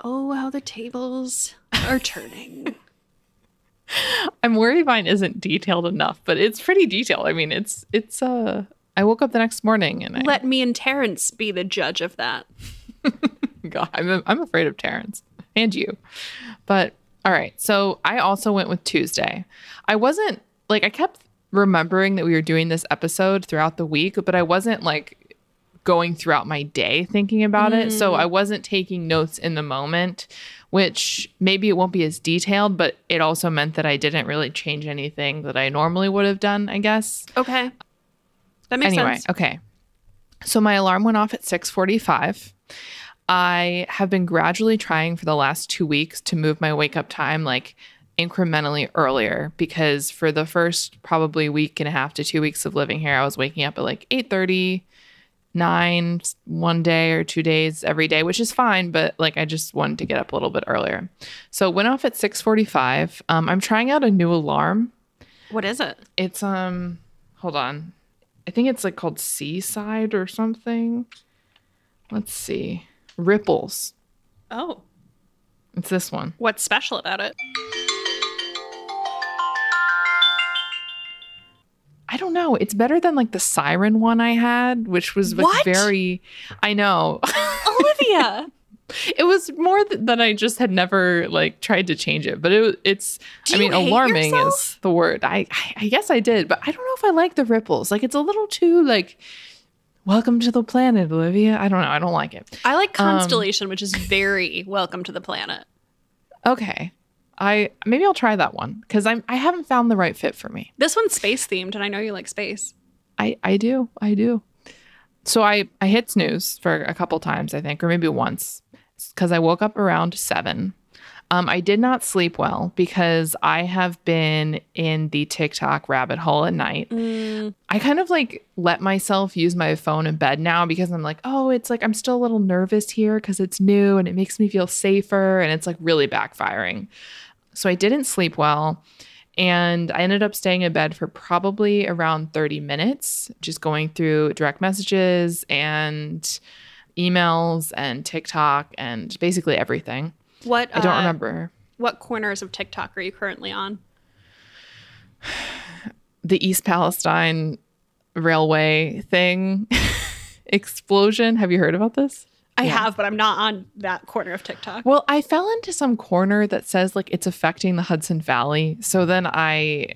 Oh, how the tables are turning. I'm worried mine isn't detailed enough, but it's pretty detailed. I mean, it's it's uh I woke up the next morning and I Let me and Terrence be the judge of that. God, I'm I'm afraid of Terrence and you. But all right, so I also went with Tuesday. I wasn't like I kept remembering that we were doing this episode throughout the week, but I wasn't like going throughout my day thinking about it. So I wasn't taking notes in the moment, which maybe it won't be as detailed, but it also meant that I didn't really change anything that I normally would have done, I guess. Okay. That makes anyway, sense. okay. So my alarm went off at 6:45. I have been gradually trying for the last 2 weeks to move my wake up time like incrementally earlier because for the first probably week and a half to 2 weeks of living here I was waking up at like 8:30 9 one day or two days every day which is fine but like i just wanted to get up a little bit earlier so it went off at 6.45 um, i'm trying out a new alarm What is it? it's um hold on. I think it's like called Seaside or something. Let's see. Ripples. Oh. It's this one. What's special about it? I don't know. It's better than like the siren one I had, which was like What? very I know. Olivia. it was more th- that I just had never like tried to change it, but it it's I mean alarming yourself? is the word. I, I I guess I did, but I don't know if I like the ripples. Like it's a little too like welcome to the planet, Olivia. I don't know. I don't like it. I like um, Constellation, which is very welcome to the planet. Okay. I maybe I'll try that one because I'm I haven't found the right fit for me. This one's space themed, and I know you like space. I I do I do. So I I hit snooze for a couple times I think, or maybe once, because I woke up around seven. Um, I did not sleep well because I have been in the TikTok rabbit hole at night. Mm, I kind of like let myself use my phone in bed now because I'm like, oh, it's like I'm still a little nervous here because it's new and it makes me feel safer and it's like really backfiring. So I didn't sleep well. And I ended up staying in bed for probably around 30 minutes, just going through direct messages and emails and TikTok and basically everything. what I don't uh, remember What corners of TikTok are you currently on? the East Palestine railway thing explosion. Have you heard about this? I Yeah. have, but I'm not on that corner of TikTok. Well, I fell into some corner that says like it's affecting the Hudson Valley. So then I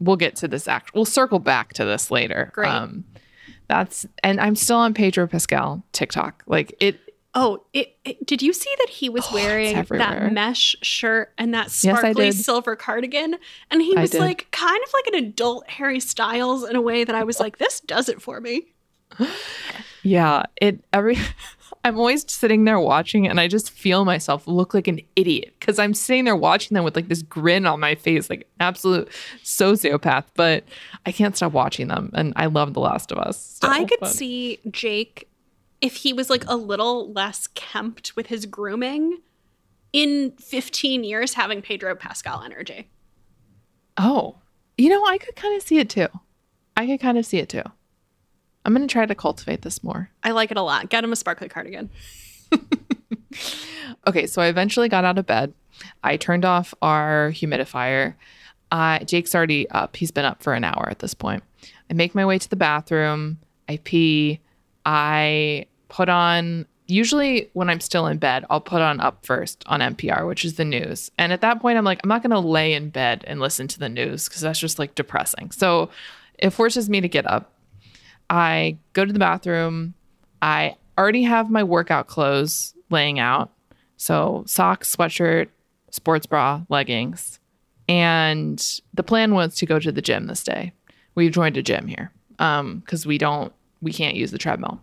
we'll get to this act. We'll circle back to this later. Um, Great. that's and I'm still on Pedro Pascal TikTok. Like it Oh, it, it- did you see that he was Oh, wearing that mesh shirt and that Yes, sparkly did. silver cardigan? And he was like kind of like an adult Harry Styles in a way that I was like, this does it for me. yeah, it every I'm always sitting there watching and I just feel myself look like an idiot because I'm sitting there watching them with like this grin on my face, like absolute sociopath. But I can't stop watching them, and I love The Last of Us. I could see Jake if he was like a little less kempt with his grooming in 15 years having Pedro Pascal energy. Oh, you know, I could kind of see it too. I could kind of see it too. I'm going to try to cultivate this more. I like it a lot. Get him a sparkly cardigan. Okay, so I eventually got out of bed. I turned off our humidifier. Uh, Jake's already up. He's been up for an hour at this point. I make my way to the bathroom. I pee. I put on, usually when I'm still in bed, I'll put on Up First on NPR, which is the news. And at that point, I'm like, I'm not going to lay in bed and listen to the news because that's just like depressing. So it forces me to get up. I go to the bathroom. I already have my workout clothes laying out. So socks, sweatshirt, sports bra, leggings. And the plan was to go to the gym this day. We've joined a gym here um, because we don't, we can't use the treadmill.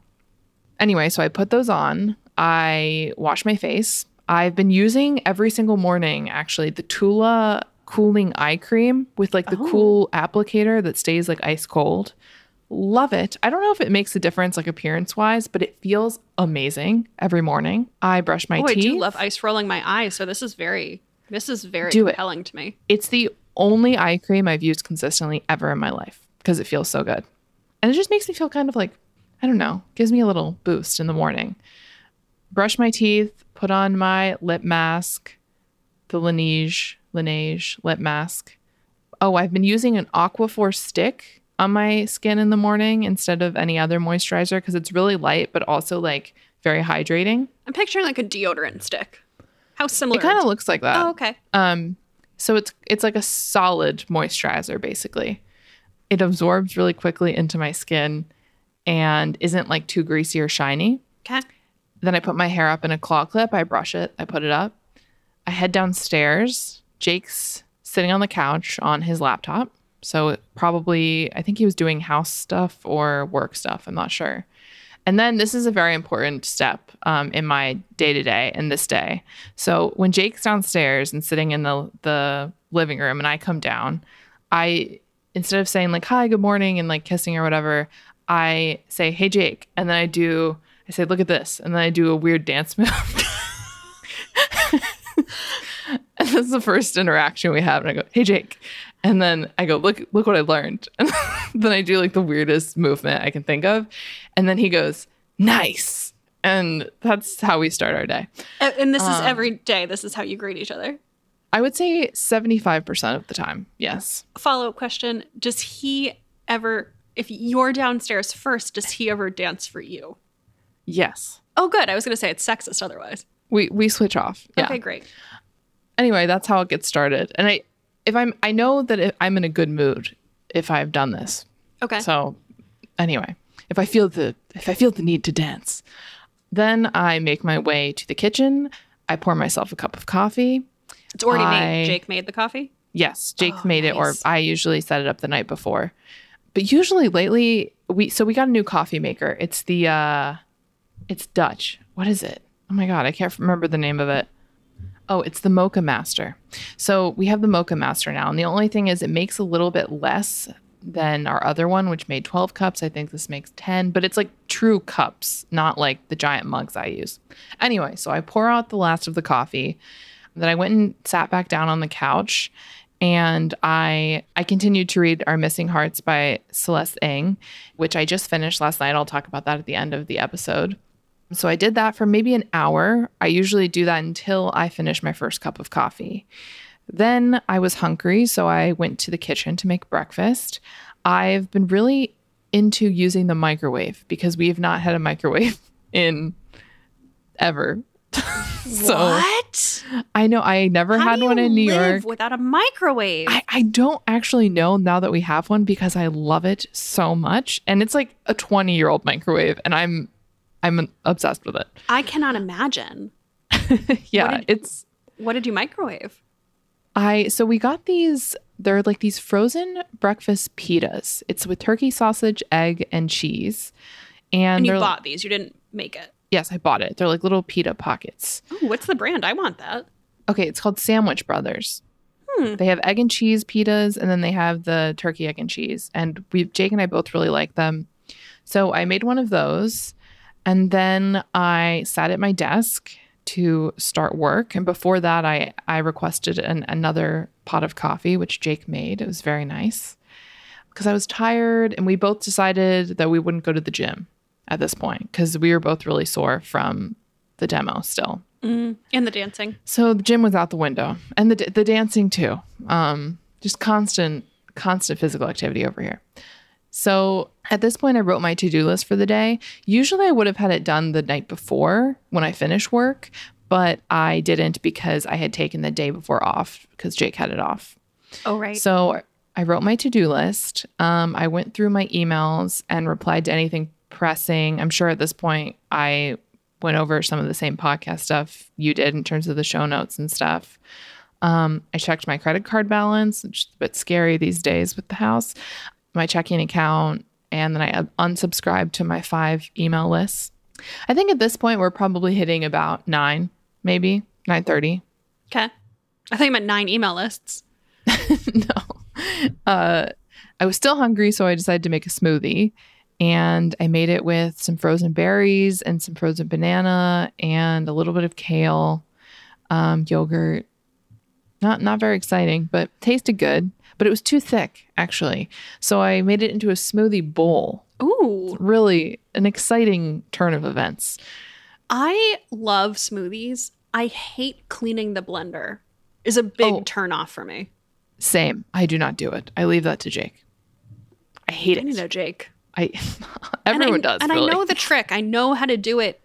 Anyway, so I put those on. I wash my face. I've been using every single morning, actually, the Tula cooling eye cream with like the Oh. cool applicator that stays like ice cold. Love it. I don't know if it makes a difference like appearance wise, but it feels amazing every morning. I brush my oh, I do love ice rolling my eyes. So this is very, this is very Do it. compelling to me. It's the only eye cream I've used consistently ever in my life because it feels so good. And it just makes me feel kind of like, I don't know, gives me a little boost in the morning. Brush my teeth, put on my lip mask, the Laneige, Laneige lip mask. Oh, I've been using an Aquaphor stick on my skin in the morning instead of any other moisturizer because it's really light, but also like very hydrating. I'm picturing like a deodorant stick. How similar? It kind of looks like that. Oh, okay. Um, so it's it's like a solid moisturizer basically. It absorbs really quickly into my skin and isn't like too greasy or shiny. Okay. Then I put my hair up in a claw clip, I brush it, I put it up. I head downstairs. Jake's sitting on the couch on his laptop. So probably I think he was doing house stuff or work stuff, I'm not sure. And then this is a very important step um, in my day to day and this day. So when Jake's downstairs and sitting in the the living room, and I come down, I instead of saying like hi, good morning, and like kissing or whatever, I say hey Jake, and then I do I say look at this, and then I do a weird dance move. and this is the first interaction we have, and I go hey Jake, and then I go look look what I learned, and then I do like the weirdest movement I can think of, and then he goes nice, and that's how we start our day. And this is Um, every day. This is how you greet each other. I would say 75% of the time. Yes. Follow up question: Does he ever, if you're downstairs first, does he ever dance for you? Yes. Oh, good. I was going to say it's sexist otherwise. We we switch off. Yeah. Okay, great. Anyway, that's how it gets started. And I if I'm I know that if I'm in a good mood if I've done this. Okay. So anyway, if I feel the if I feel the need to dance, then I make my way to the kitchen. I pour myself a cup of coffee. it's already I- made. Jake made the coffee. Yes, Jake Oh, made it, or. I usually set it up the night before. But usually lately, we so we got a new coffee maker. It's the uh, it's Dutch. What is it? Oh my god, I can't remember the name of it. Oh, it's the Moccamaster. So we have the Moccamaster now. And the only thing is, it makes a little bit less than our other one, which made 12 cups. I think this makes 10, but it's like true cups, not like the giant mugs I use. Anyway, so I pour out the last of the coffee. Then I went and sat back down on the couch and I I continued to read Our Missing Hearts by Celeste Ng, which I just finished last night. I'll talk about that at the end of the episode. So I did that for maybe an hour. I usually do that until I finish my first cup of coffee. Then I was hungry, so I went to the kitchen to make breakfast. I've been really into using the microwave because we have not had a microwave in ever. so what? I know I never How had one you in New live York. without a microwave. I, I don't actually know now that we have one because I love it so much. And it's like a 20 year old microwave and I'm I'm obsessed with it. I cannot imagine. yeah, did- it's What did you microwave? I so we got these they're like these frozen breakfast pitas. It's with turkey sausage, egg, and cheese. And, And you bought these. You didn't make it. yes, I bought it. They're like little pita pockets. Oh, what's the brand? I want that. Okay, it's called Sandwich Brothers. Hmm. They have egg and cheese pitas, and then they have the turkey egg and cheese. And we, Jake and I both really like them. So I made one of those, and then I sat at my desk to start work. And before that, I I requested an, another pot of coffee, which Jake made. It was very nice because I was tired, and we both decided that we wouldn't go to the gym at this point because we were both really sore from the demo still. Mm. And the dancing. So the gym was out the window, and the the dancing too. Um, just constant, constant physical activity over here. So at this point, I wrote my to do list for the day. Usually, I would have had it done the night before when I finished work, but I didn't because I had taken the day before off because Jake had it off. Oh, right. So I wrote my to do list. Um, I went through my emails and replied to anything pressing. I'm sure at this point I went over some of the same podcast stuff you did in terms of the show notes and stuff. Um, I checked my credit card balance, which is a bit scary these days with the house, my checking account, and then I unsubscribed to my five email lists. I think at this point we're probably hitting about nine, maybe nine thirty. okay. I think I meant nine email lists. no. Uh, I was still hungry, so I decided to make a smoothie. And I made it with some frozen berries and some frozen banana and a little bit of kale, um, yogurt. Not not very exciting, but tasted good. But it was too thick, actually. So I made it into a smoothie bowl. Ooh. Really an exciting turn of events. I love smoothies. I hate cleaning the blender. Is a big Oh. turn off for me. Same. I do not do it. I leave that to Jake. I hate I it. know, Jake. I And everyone I, does. And really. I know the trick. I know how to do it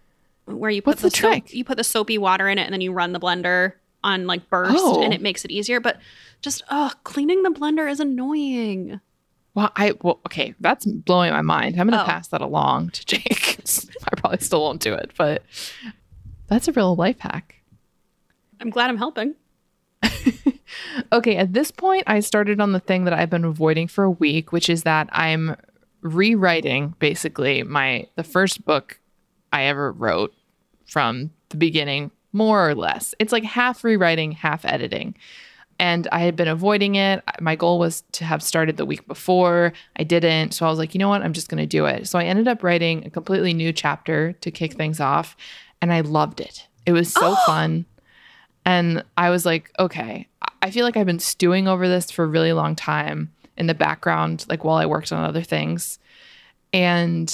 where you put What's the, the soap- trick? you put the soapy water in it and then you run the blender on like burst Oh. and it makes it easier. But just oh, cleaning the blender is annoying. Well, I well, okay, that's blowing my mind. I'm gonna Oh. pass that along to Jake. I probably still won't do it, but that's a real life hack. I'm glad I'm helping. Okay, at this point, I started on the thing that I've been avoiding for a week, which is that I'm rewriting basically my the first book I ever wrote from the beginning, more or less. It's like half rewriting, half editing. And I had been avoiding it. My goal was to have started the week before. I didn't. So I was like, you know what? I'm just going to do it. So I ended up writing a completely new chapter to kick things off. And I loved it. It was so oh! fun. And I was like, okay, I feel like I've been stewing over this for a really long time in the background, like while I worked on other things. And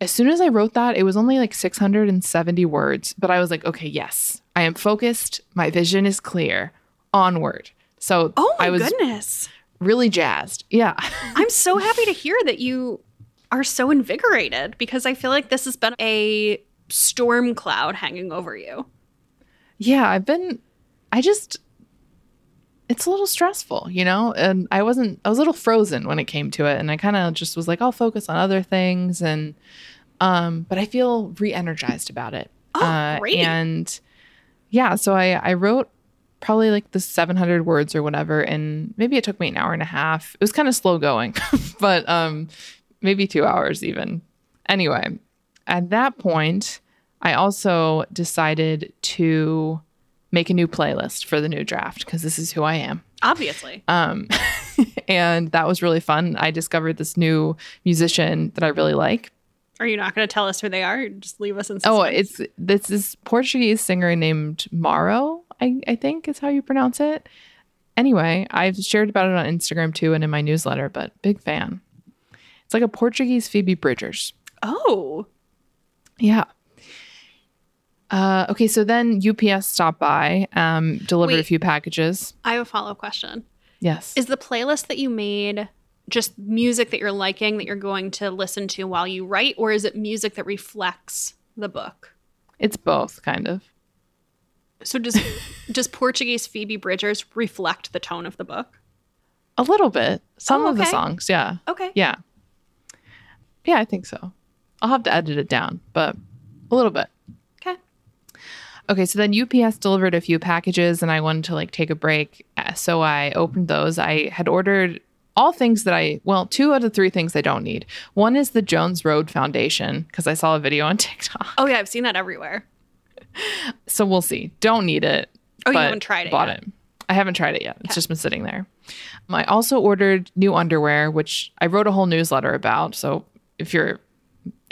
as soon as I wrote that, it was only like 670 words, but I was like, okay, yes, I am focused. My vision is clear. Onward. So Oh my I was goodness. really jazzed. Yeah. I'm so happy to hear that you are so invigorated because I feel like this has been a storm cloud hanging over you. yeah, I've been, I just, it's a little stressful, you know? And I wasn't, I was a little frozen when it came to it. And I kind of just was like, I'll focus on other things. And, um, but I feel re energized about it. Oh, great. And yeah, so I, I wrote probably like the 700 words or whatever. And maybe it took me an hour and a half. It was kind of slow going, but, um, maybe two hours even. Anyway, at that point, I also decided to make a new playlist for the new draft because this is who I am. Obviously. Um, and that was really fun. I discovered this new musician that I really like. Are you not going to tell us who they are? Just leave us in suspense. Oh, it's this this Portuguese singer named Maro. I, I think is how you pronounce it. Anyway, I've shared about it on Instagram too and in my newsletter, but big fan. It's like a Portuguese Phoebe Bridgers. Oh. Yeah. Uh, okay, so then UPS stopped by, um, delivered a few packages. I have a follow up question. Yes. Is the playlist that you made just music that you're liking that you're going to listen to while you write, or is it music that reflects the book? it's both, kind of. So does does Portuguese Phoebe Bridgers reflect the tone of the book? A little bit. Some Oh, of the songs, yeah. Okay. Yeah. Yeah, I think so. I'll have to edit it down, but a little bit. Okay. Okay, so then UPS delivered a few packages and I wanted to like take a break. So I opened those. I had ordered all things that I, well, two out of three things I don't need. One is the Jones Road Foundation because I saw a video on TikTok. Oh yeah, I've seen that everywhere. So we'll see. Don't need it. Oh, you haven't tried it Bought yet. it. I haven't tried it yet. It's just been sitting there. Um, I also ordered new underwear, which I wrote a whole newsletter about. So if you're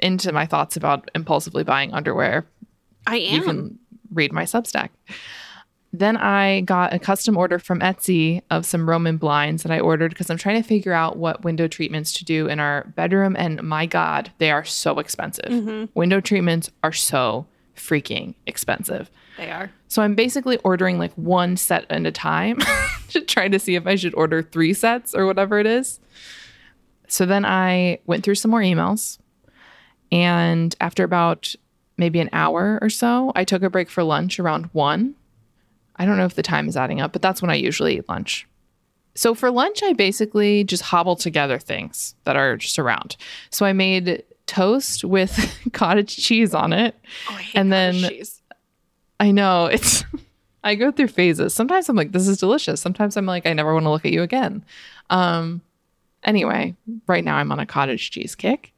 into my thoughts about impulsively buying underwear, I am. you can read my Substack. Then I got a custom order from Etsy of some Roman blinds that I ordered because I'm trying to figure out what window treatments to do in our bedroom. And my God, they are so expensive. Window treatments are so freaking expensive. they are. So I'm basically ordering like one set at a time to try to see if I should order three sets or whatever it is. So then I went through some more emails. And after about maybe an hour or so, I took a break for lunch around one. I don't know if the time is adding up, but that's when I usually eat lunch. So for lunch, I basically just hobble together things that are just around. So I made toast with cottage cheese on it. Oh, And then- cheese. I know it's I go through phases. Sometimes I'm like this is delicious. Sometimes I'm like I never want to look at you again. Um anyway, right now I'm on a cottage cheese kick.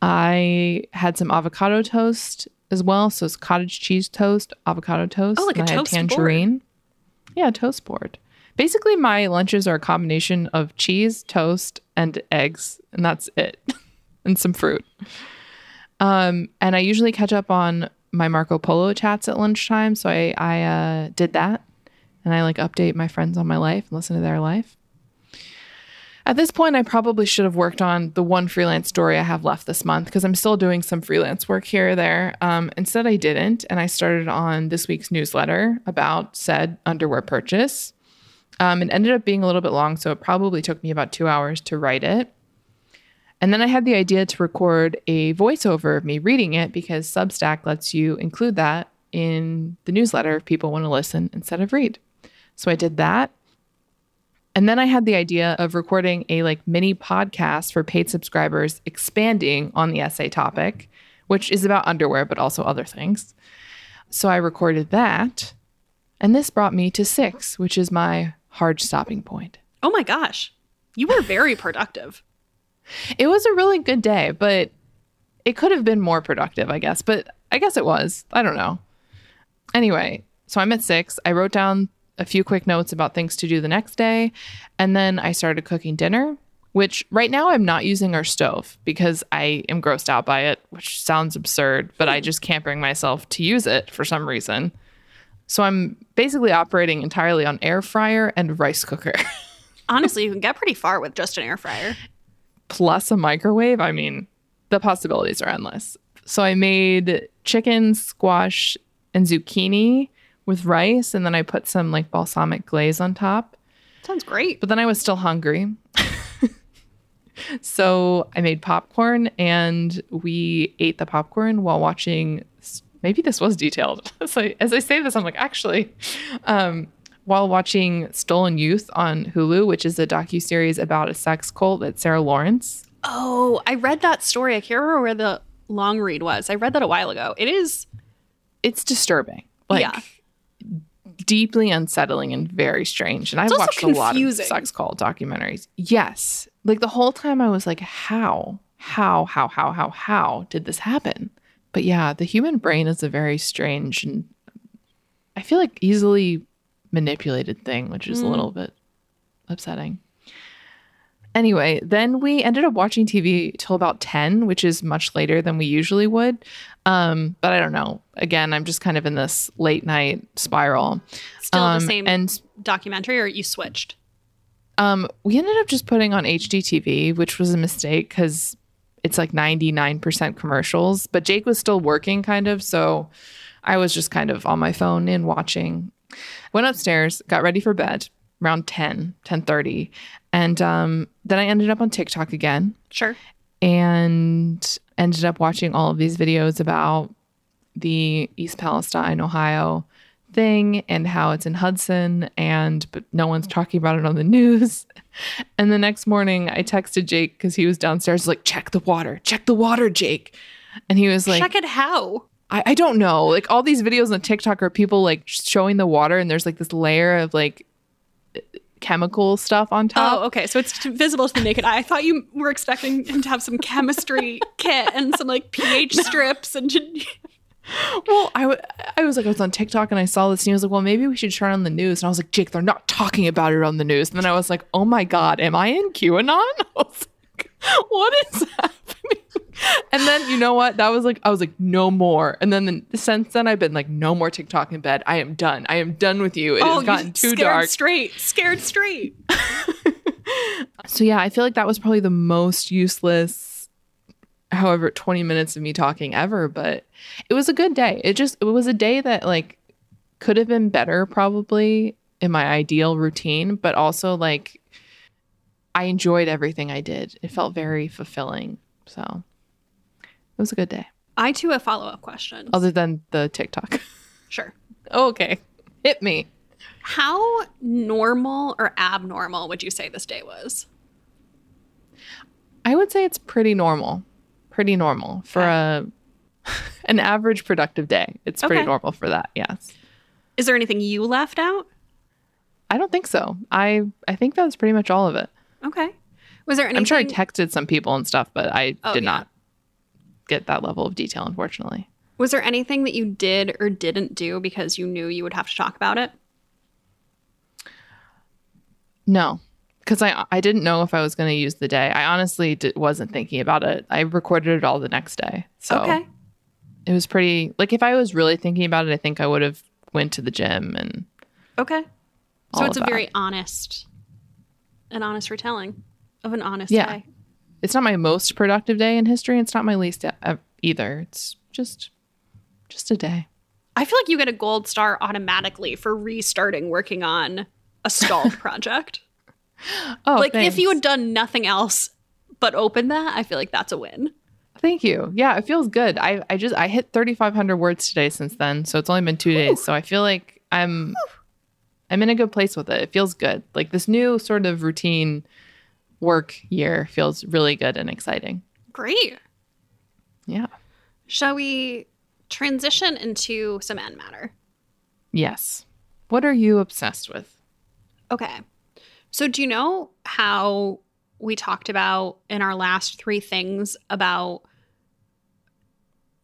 I had some avocado toast as well, so it's cottage cheese toast, avocado toast, Oh, like and a I had toast board. tangerine. Yeah, toast board. Basically my lunches are a combination of cheese, toast, and eggs, and that's it. and some fruit. Um, and I usually catch up on my Marco Polo chats at lunchtime. So I, I uh, did that and I like update my friends on my life and listen to their life. At this point, I probably should have worked on the one freelance story I have left this month because I'm still doing some freelance work here or there. Um, instead, I didn't. And I started on this week's newsletter about said underwear purchase. Um, it ended up being a little bit long, so it probably took me about two hours to write it. And then I had the idea to record a voiceover of me reading it because Substack lets you include that in the newsletter if people want to listen instead of read. So I did that. And then I had the idea of recording a like mini podcast for paid subscribers expanding on the essay topic, which is about underwear but also other things. So I recorded that. And this brought me to 6, which is my hard stopping point. Oh my gosh. You were very productive. It was a really good day, but it could have been more productive, I guess. But I guess it was. I don't know. Anyway, so I'm at six. I wrote down a few quick notes about things to do the next day. And then I started cooking dinner, which right now I'm not using our stove because I am grossed out by it, which sounds absurd, but I just can't bring myself to use it for some reason. So I'm basically operating entirely on air fryer and rice cooker. Honestly, you can get pretty far with just an air fryer. Plus a microwave, I mean, the possibilities are endless. So I made chicken, squash, and zucchini with rice, and then I put some like balsamic glaze on top. Sounds great. But then I was still hungry. so I made popcorn and we ate the popcorn while watching. Maybe this was detailed. So as I say this, I'm like, actually, um, while watching Stolen Youth on Hulu, which is a docu series about a sex cult that Sarah Lawrence Oh, I read that story. I can't remember where the long read was. I read that a while ago. It is it's disturbing. Like Yeah. deeply unsettling and very strange. And I've also watched a lot of sex cult documentaries. Yes. Like the whole time I was like, how? How, how, how, how, how did this happen? But yeah, the human brain is a very strange and I feel like easily manipulated thing, which is a Mm. little bit upsetting. Anyway, then we ended up watching TV till about 10, which is much later than we usually would. Um, but I don't know. Again, I'm just kind of in this late night spiral. Still Um, the same And documentary, or you switched? um, we ended up just putting on HGTV, which was a mistake because it's like 99% commercials. But Jake was still working, kind of. So I was just kind of on my phone and watching. Went upstairs, got ready for bed around 10, 10.30. And um, then I ended up on TikTok again Sure. and ended up watching all of these videos about the East Palestine, Ohio thing and how it's in Hudson and but no one's talking about it on the news. And the next morning I texted Jake cuz he was downstairs like check the water. Check the water, Jake. And he was like Check it how? I, I don't know. Like all these videos on TikTok are people like showing the water and there's like this layer of like chemical stuff on oh, top. Oh, okay. So it's t- visible to the naked eye. I thought you were expecting him to have some chemistry kit and some like pH strips and. Well, I, w- I was like, I was on TikTok and I saw this and he was like, well, maybe we should turn on the news. And I was like, Jake, they're not talking about it on the news. And then I was like, oh my God, am I in QAnon? I was like, what is happening? And then you know what? That was like, I was like, no more. And then the, since then, I've been like, no more TikTok in bed. I am done. I am done with you. It oh, has gotten too scared dark. straight. Scared straight. So yeah, I feel like that was probably the most useless however 20 minutes of me talking ever, but it was a good day. It just it was a day that like could have been better probably in my ideal routine, but also like I enjoyed everything I did. It felt very fulfilling. So it was a good day. I too have follow up questions. Other than the TikTok. sure. Oh, okay. Hit me. How normal or abnormal would you say this day was? I would say it's pretty normal. Pretty normal for a an average productive day. It's pretty Okay. normal for that. Yes. Is there anything you left out? I don't think so. I I think that was pretty much all of it. Okay. Was there anything? I'm sure I texted some people and stuff, but I Oh, did yeah. not get that level of detail, unfortunately. was there anything that you did or didn't do because you knew you would have to talk about it? No, because I I didn't know if I was going to use the day. I honestly di- wasn't thinking about it. I recorded it all the next day, so Okay. it was pretty. Like if I was really thinking about it, I think I would have went to the gym and Okay. So it's a that. very honest, an honest retelling of an honest Yeah. day. It's not my most productive day in history. It's not my least either. It's just just a day. I feel like you get a gold star automatically for restarting working on a stalled project. Oh, like if you had done nothing else but open that, I feel like that's a win. Thank you. Yeah, it feels good. I, I just I hit 3500 words today since then, so it's only been 2 days. So I feel like I'm I'm in a good place with it. It feels good. Like this new sort of routine work year feels really good and exciting. Great. Yeah. Shall we transition into some end matter? Yes. What are you obsessed with? Okay. So, do you know how we talked about in our last three things about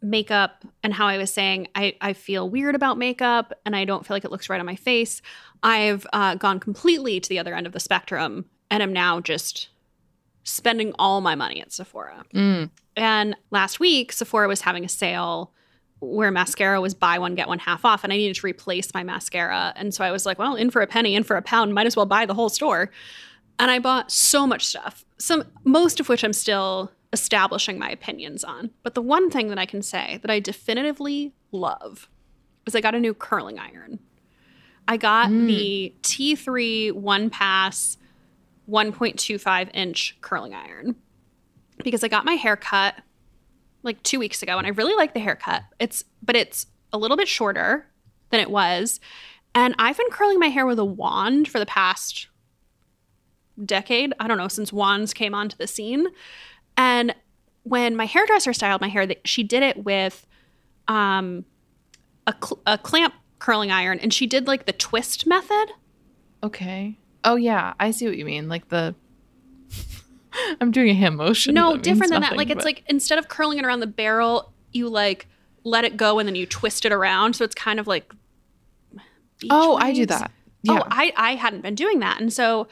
makeup and how I was saying I, I feel weird about makeup and I don't feel like it looks right on my face? I've uh, gone completely to the other end of the spectrum and am now just spending all my money at Sephora. Mm. And last week, Sephora was having a sale where mascara was buy one, get one half off, and I needed to replace my mascara. And so I was like, well, in for a penny, in for a pound, might as well buy the whole store. And I bought so much stuff, some most of which I'm still establishing my opinions on. But the one thing that I can say that I definitively love is I got a new curling iron. I got the T3 one pass 1.25 inch curling iron because I got my hair cut like two weeks ago and I really like the haircut. It's but it's a little bit shorter than it was. And I've been curling my hair with a wand for the past decade. I don't know, since wands came onto the scene. And when my hairdresser styled my hair, she did it with um a, cl- a clamp curling iron and she did like the twist method. Okay. Oh yeah, I see what you mean. Like the I'm doing a hand motion. No, different than that. nothing, Like it's like instead of curling it around the barrel, you like let it go and then you twist it around. So it's kind of like Oh, I do that. Oh, yeah. Oh, I, I hadn't been doing that. And so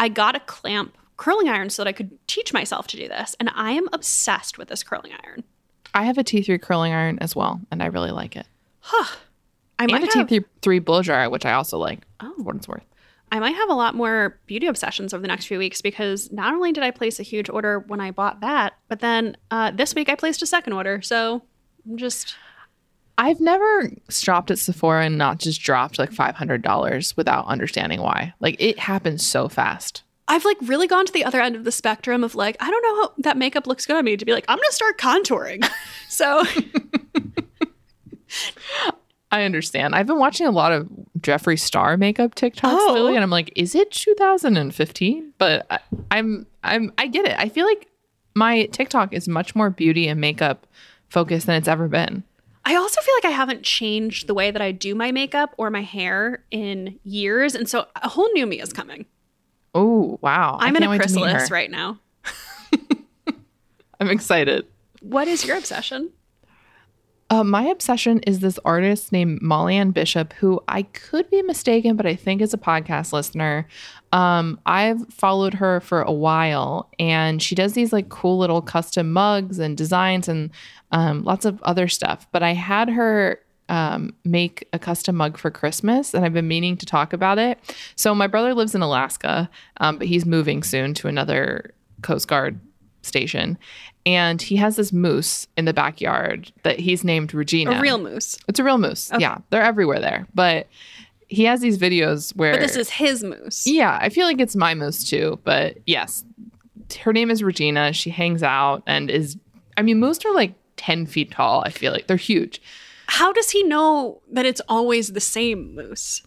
I got a clamp curling iron so that I could teach myself to do this. And I am obsessed with this curling iron. I have a T3 curling iron as well, and I really like it. Huh. I And might a have, T3 blow dryer, which I also like Oh. for what it's worth. I might have a lot more beauty obsessions over the next few weeks because not only did I place a huge order when I bought that, but then uh, this week I placed a second order. So I'm just I've never shopped at Sephora and not just dropped like $500 without understanding why. Like it happens so fast. I've like really gone to the other end of the spectrum of like, I don't know how that makeup looks good on me to be like, I'm gonna start contouring. so I understand. I've been watching a lot of Jeffree Star makeup TikToks Oh. lately, and I'm like, is it 2015? But I, I'm, I'm, I get it. I feel like my TikTok is much more beauty and makeup focused than it's ever been. I also feel like I haven't changed the way that I do my makeup or my hair in years. And so a whole new me is coming. Oh wow! I'm in a to meet her. chrysalis right now. I'm excited. What is your obsession? Uh, my obsession is this artist named Molly Ann Bishop, who I could be mistaken, but I think is a podcast listener. Um, I've followed her for a while, and she does these like cool little custom mugs and designs and um, lots of other stuff. But I had her um, make a custom mug for Christmas, and I've been meaning to talk about it. So my brother lives in Alaska, um, but he's moving soon to another Coast Guard station, and he has this moose in the backyard that he's named Regina. A real moose. It's a real moose. Yeah, they're everywhere there. But he has these videos where But this is his moose. yeah, I feel like it's my moose too. But yes, her name is Regina. She hangs out and is. I mean, moose are like ten feet tall. I feel like they're huge. How does he know that it's always the same moose?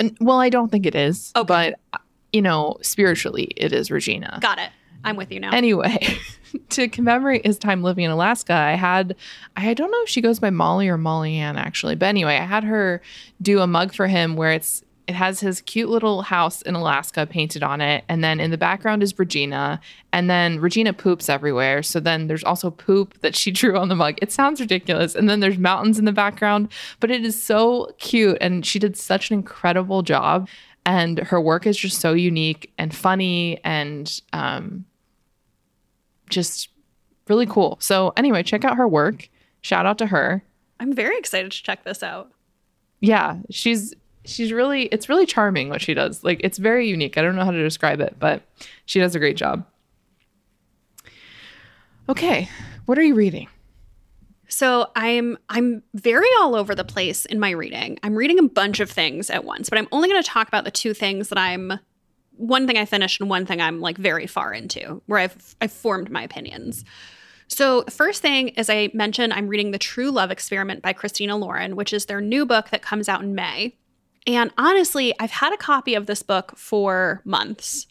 And well, I don't think it is. Okay. But you know, spiritually, it is Regina. Got it. I'm with you now. Anyway, to commemorate his time living in Alaska, I had I don't know if she goes by Molly or Molly Ann actually, but anyway, I had her do a mug for him where it's it has his cute little house in Alaska painted on it, and then in the background is Regina, and then Regina poops everywhere. So then there's also poop that she drew on the mug. It sounds ridiculous, and then there's mountains in the background, but it is so cute, and she did such an incredible job, and her work is just so unique and funny, and um, just really cool. So anyway, check out her work. Shout out to her. I'm very excited to check this out. Yeah, she's she's really it's really charming what she does. Like it's very unique. I don't know how to describe it, but she does a great job. Okay, what are you reading? So I'm I'm very all over the place in my reading. I'm reading a bunch of things at once, but I'm only going to talk about the two things that I'm one thing I finished and one thing I'm like very far into, where I've I've formed my opinions. So first thing, as I mentioned, I'm reading The True Love Experiment by Christina Lauren, which is their new book that comes out in May. And honestly, I've had a copy of this book for months.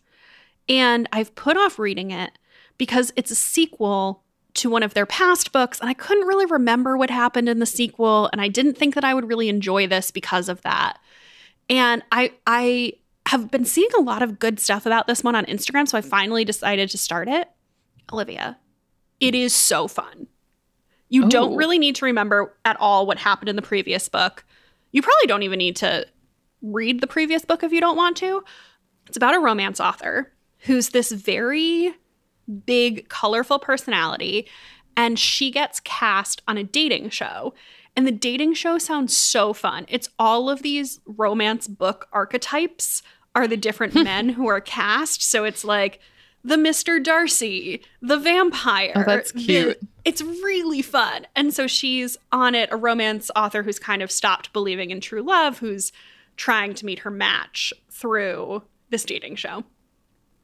And I've put off reading it because it's a sequel to one of their past books and I couldn't really remember what happened in the sequel and I didn't think that I would really enjoy this because of that. And I I have been seeing a lot of good stuff about this one on Instagram so I finally decided to start it. Olivia, it is so fun. You don't Oh. really need to remember at all what happened in the previous book. You probably don't even need to read the previous book if you don't want to. It's about a romance author who's this very big, colorful personality, and she gets cast on a dating show. And the dating show sounds so fun. It's all of these romance book archetypes are the different men who are cast. So it's like the Mr. Darcy, the vampire. Oh, that's the- cute. it's really fun. And so she's on it, a romance author who's kind of stopped believing in true love, who's trying to meet her match through this dating show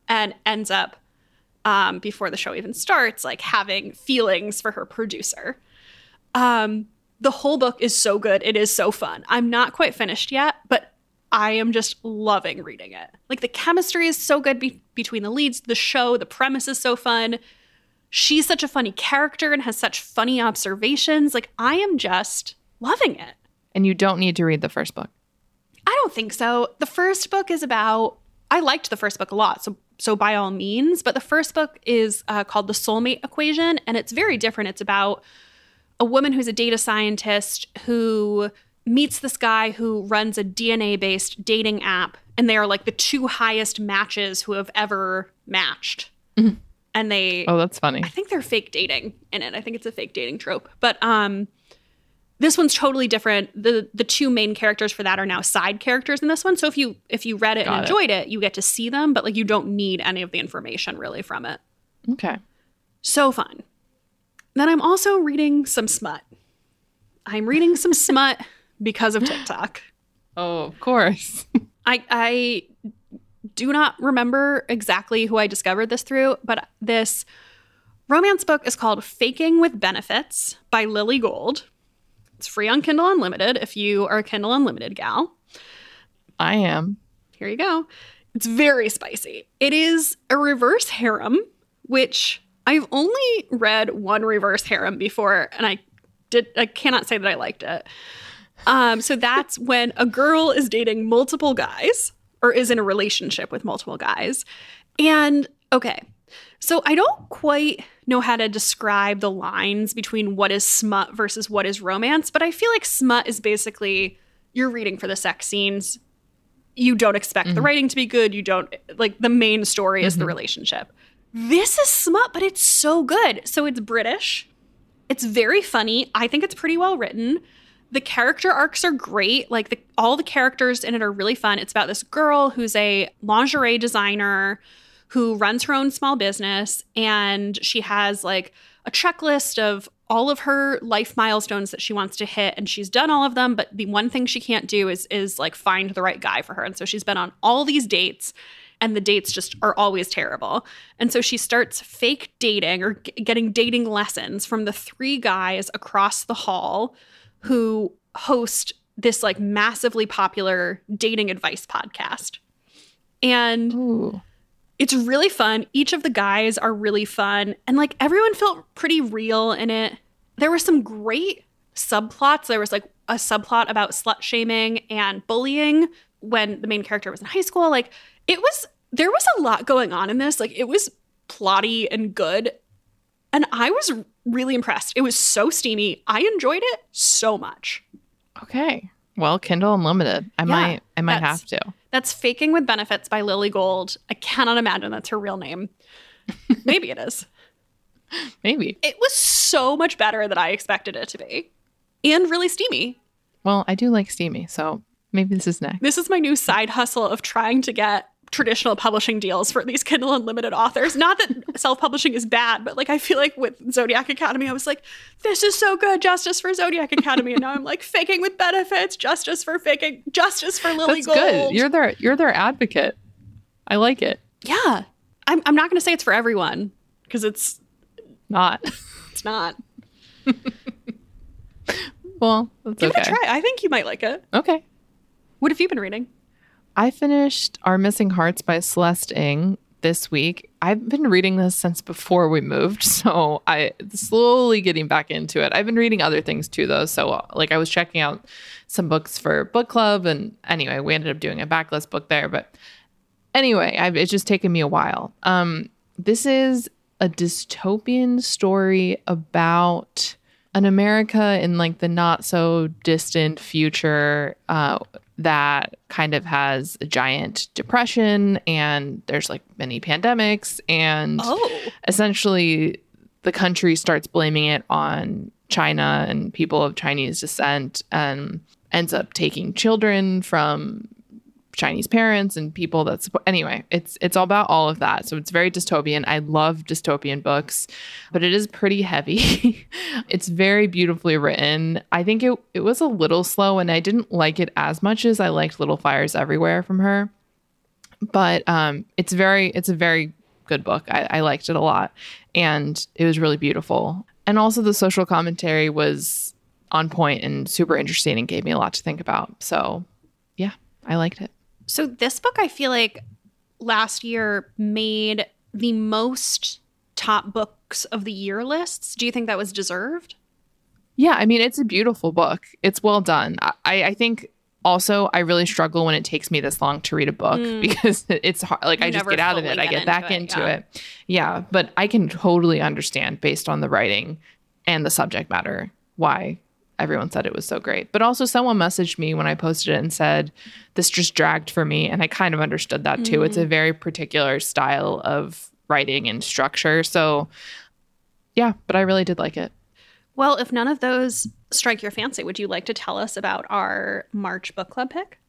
and ends up um, before the show even starts like having feelings for her producer um, the whole book is so good it is so fun i'm not quite finished yet but i am just loving reading it like the chemistry is so good be- between the leads the show the premise is so fun she's such a funny character and has such funny observations like i am just loving it And you don't need to read the first book. I don't think so. The first book is about. I liked the first book a lot, so so by all means. But the first book is uh, called the Soulmate Equation, and it's very different. It's about a woman who's a data scientist who meets this guy who runs a DNA based dating app, and they are like the two highest matches who have ever matched. Mhm. And they, Oh, that's funny. I think they're fake dating in it. I think it's a fake dating trope. But um, this one's totally different. the The two main characters for that are now side characters in this one. So if you if you read it Got and it. enjoyed it, you get to see them, but like you don't need any of the information really from it. Okay. So fun. Then I'm also reading some smut. I'm reading some smut because of TikTok. Oh, of course. I I do not remember exactly who I discovered this through, but this romance book is called Faking with Benefits by Lily Gold. It's free on Kindle Unlimited if you are a Kindle Unlimited gal. I am. Here you go. It's very spicy. It is a reverse harem, which I've only read one reverse harem before, and I did I cannot say that I liked it. Um, so that's when a girl is dating multiple guys or is in a relationship with multiple guys. And okay, so I don't quite know how to describe the lines between what is smut versus what is romance, but I feel like smut is basically you're reading for the sex scenes. You don't expect the Mhm. writing to be good. You don't like the main story is the Mhm. relationship. This is smut, but it's so good. So it's British. It's very funny. I think it's pretty well written. The character arcs are great. Like the, all the characters in it are really fun. It's about this girl who's a lingerie designer who runs her own small business and she has like a checklist of all of her life milestones that she wants to hit and she's done all of them but the one thing she can't do is is like find the right guy for her and so she's been on all these dates and the dates just are always terrible and so she starts fake dating or g- getting dating lessons from the three guys across the hall who host this like massively popular dating advice podcast and Ooh. it's really fun. Each of the guys are really fun. And like everyone felt pretty real in it. There were some great subplots. There was like a subplot about slut shaming and bullying when the main character was in high school. Like it was, there was a lot going on in this. Like it was plotty and good. And I was really impressed. It was so steamy. I enjoyed it so much. Okay. Well, Kindle Unlimited. I Yeah, might I might have to. That's Faking with Benefits by Lily Gold. I cannot imagine that's her real name. Maybe it is. Maybe. It was so much better than I expected it to be. And really steamy. Well, I do like steamy, so maybe this is next. This is my new side hustle of trying to get traditional publishing deals for these Kindle Unlimited authors. Not that self publishing is bad, but like I feel like with Zodiac Academy, I was like, this is so good, justice for Zodiac Academy. And now I'm like, faking with benefits, justice for faking, justice for Lily That's Gold. good. You're their you're their advocate. I like it. yeah. I'm, I'm not going to say it's for everyone because it's Not. it's not. well, Give okay. it a try. I think you might like it. Okay. What have you been reading? I finished Our Missing Hearts by Celeste Ng this week. I've been reading this since before we moved, so I slowly getting back into it. I've been reading other things too though, so uh, like I was checking out some books for book club and anyway, we ended up doing a backlist book there, but anyway, I've, it's just taken me a while. Um this is a dystopian story about an America in like the not so distant future uh, that kind of has a giant depression and there's like many pandemics and Oh. essentially the country starts blaming it on China and people of Chinese descent and ends up taking children from Chinese parents and people that's anyway, it's it's all about all of that. So it's very dystopian. I love dystopian books, but it is pretty heavy. it's very beautifully written. I think it it was a little slow and I didn't like it as much as I liked Little Fires Everywhere from her. But um it's very it's a very good book. I, I liked it a lot. And it was really beautiful. And also the social commentary was on point and super interesting and gave me a lot to think about. So yeah, I liked it. So this book, I feel like last year made the most top books of the year lists. Do you think that was deserved? Yeah, I mean, it's a beautiful book. It's well done. I, I think also I really struggle when it takes me this long to read a book Mm. because it's hard. Like You I just get out of it. I get get back into it, into yeah. it. Yeah, but I can totally understand based on the writing and the subject matter why everyone said it was so great. But also, someone messaged me when I posted it and said, This just dragged for me. And I kind of understood that too. It's a mm. very particular style of writing and structure. So, yeah, but I really did like it. Well, if none of those strike your fancy, would you like to tell us about our March book club pick?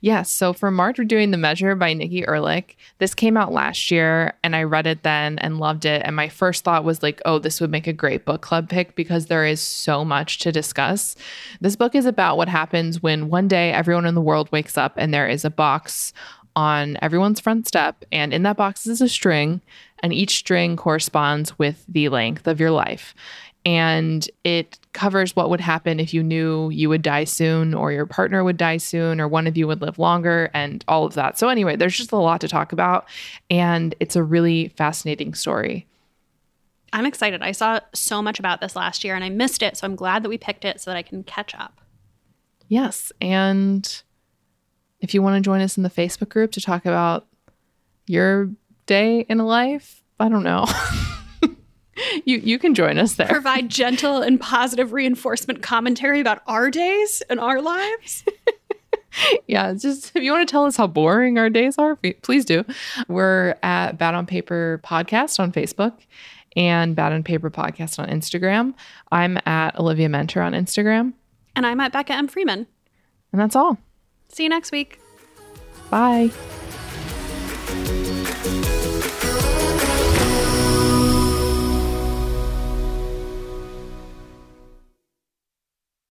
Yes. So for March, we're doing The Measure by Nikki Erlick. This came out last year and I read it then and loved it. And my first thought was like, oh, this would make a great book club pick because there is so much to discuss. This book is about what happens when one day everyone in the world wakes up and there is a box on everyone's front step. And in that box is a string, and each string corresponds with the length of your life and it covers what would happen if you knew you would die soon or your partner would die soon or one of you would live longer and all of that. So anyway, there's just a lot to talk about and it's a really fascinating story. I'm excited. I saw so much about this last year and I missed it, so I'm glad that we picked it so that I can catch up. Yes, and if you want to join us in the Facebook group to talk about your day in a life, I don't know. you you can join us there. Provide gentle and positive reinforcement commentary about our days and our lives. yeah, just if you want to tell us how boring our days are, please do. We're at Bad on Paper Podcast on Facebook and Bad on Paper Podcast on Instagram. I'm at Olivia Muenter on Instagram. And I'm at Becca M. Freeman. And that's all. See you next week. Bye.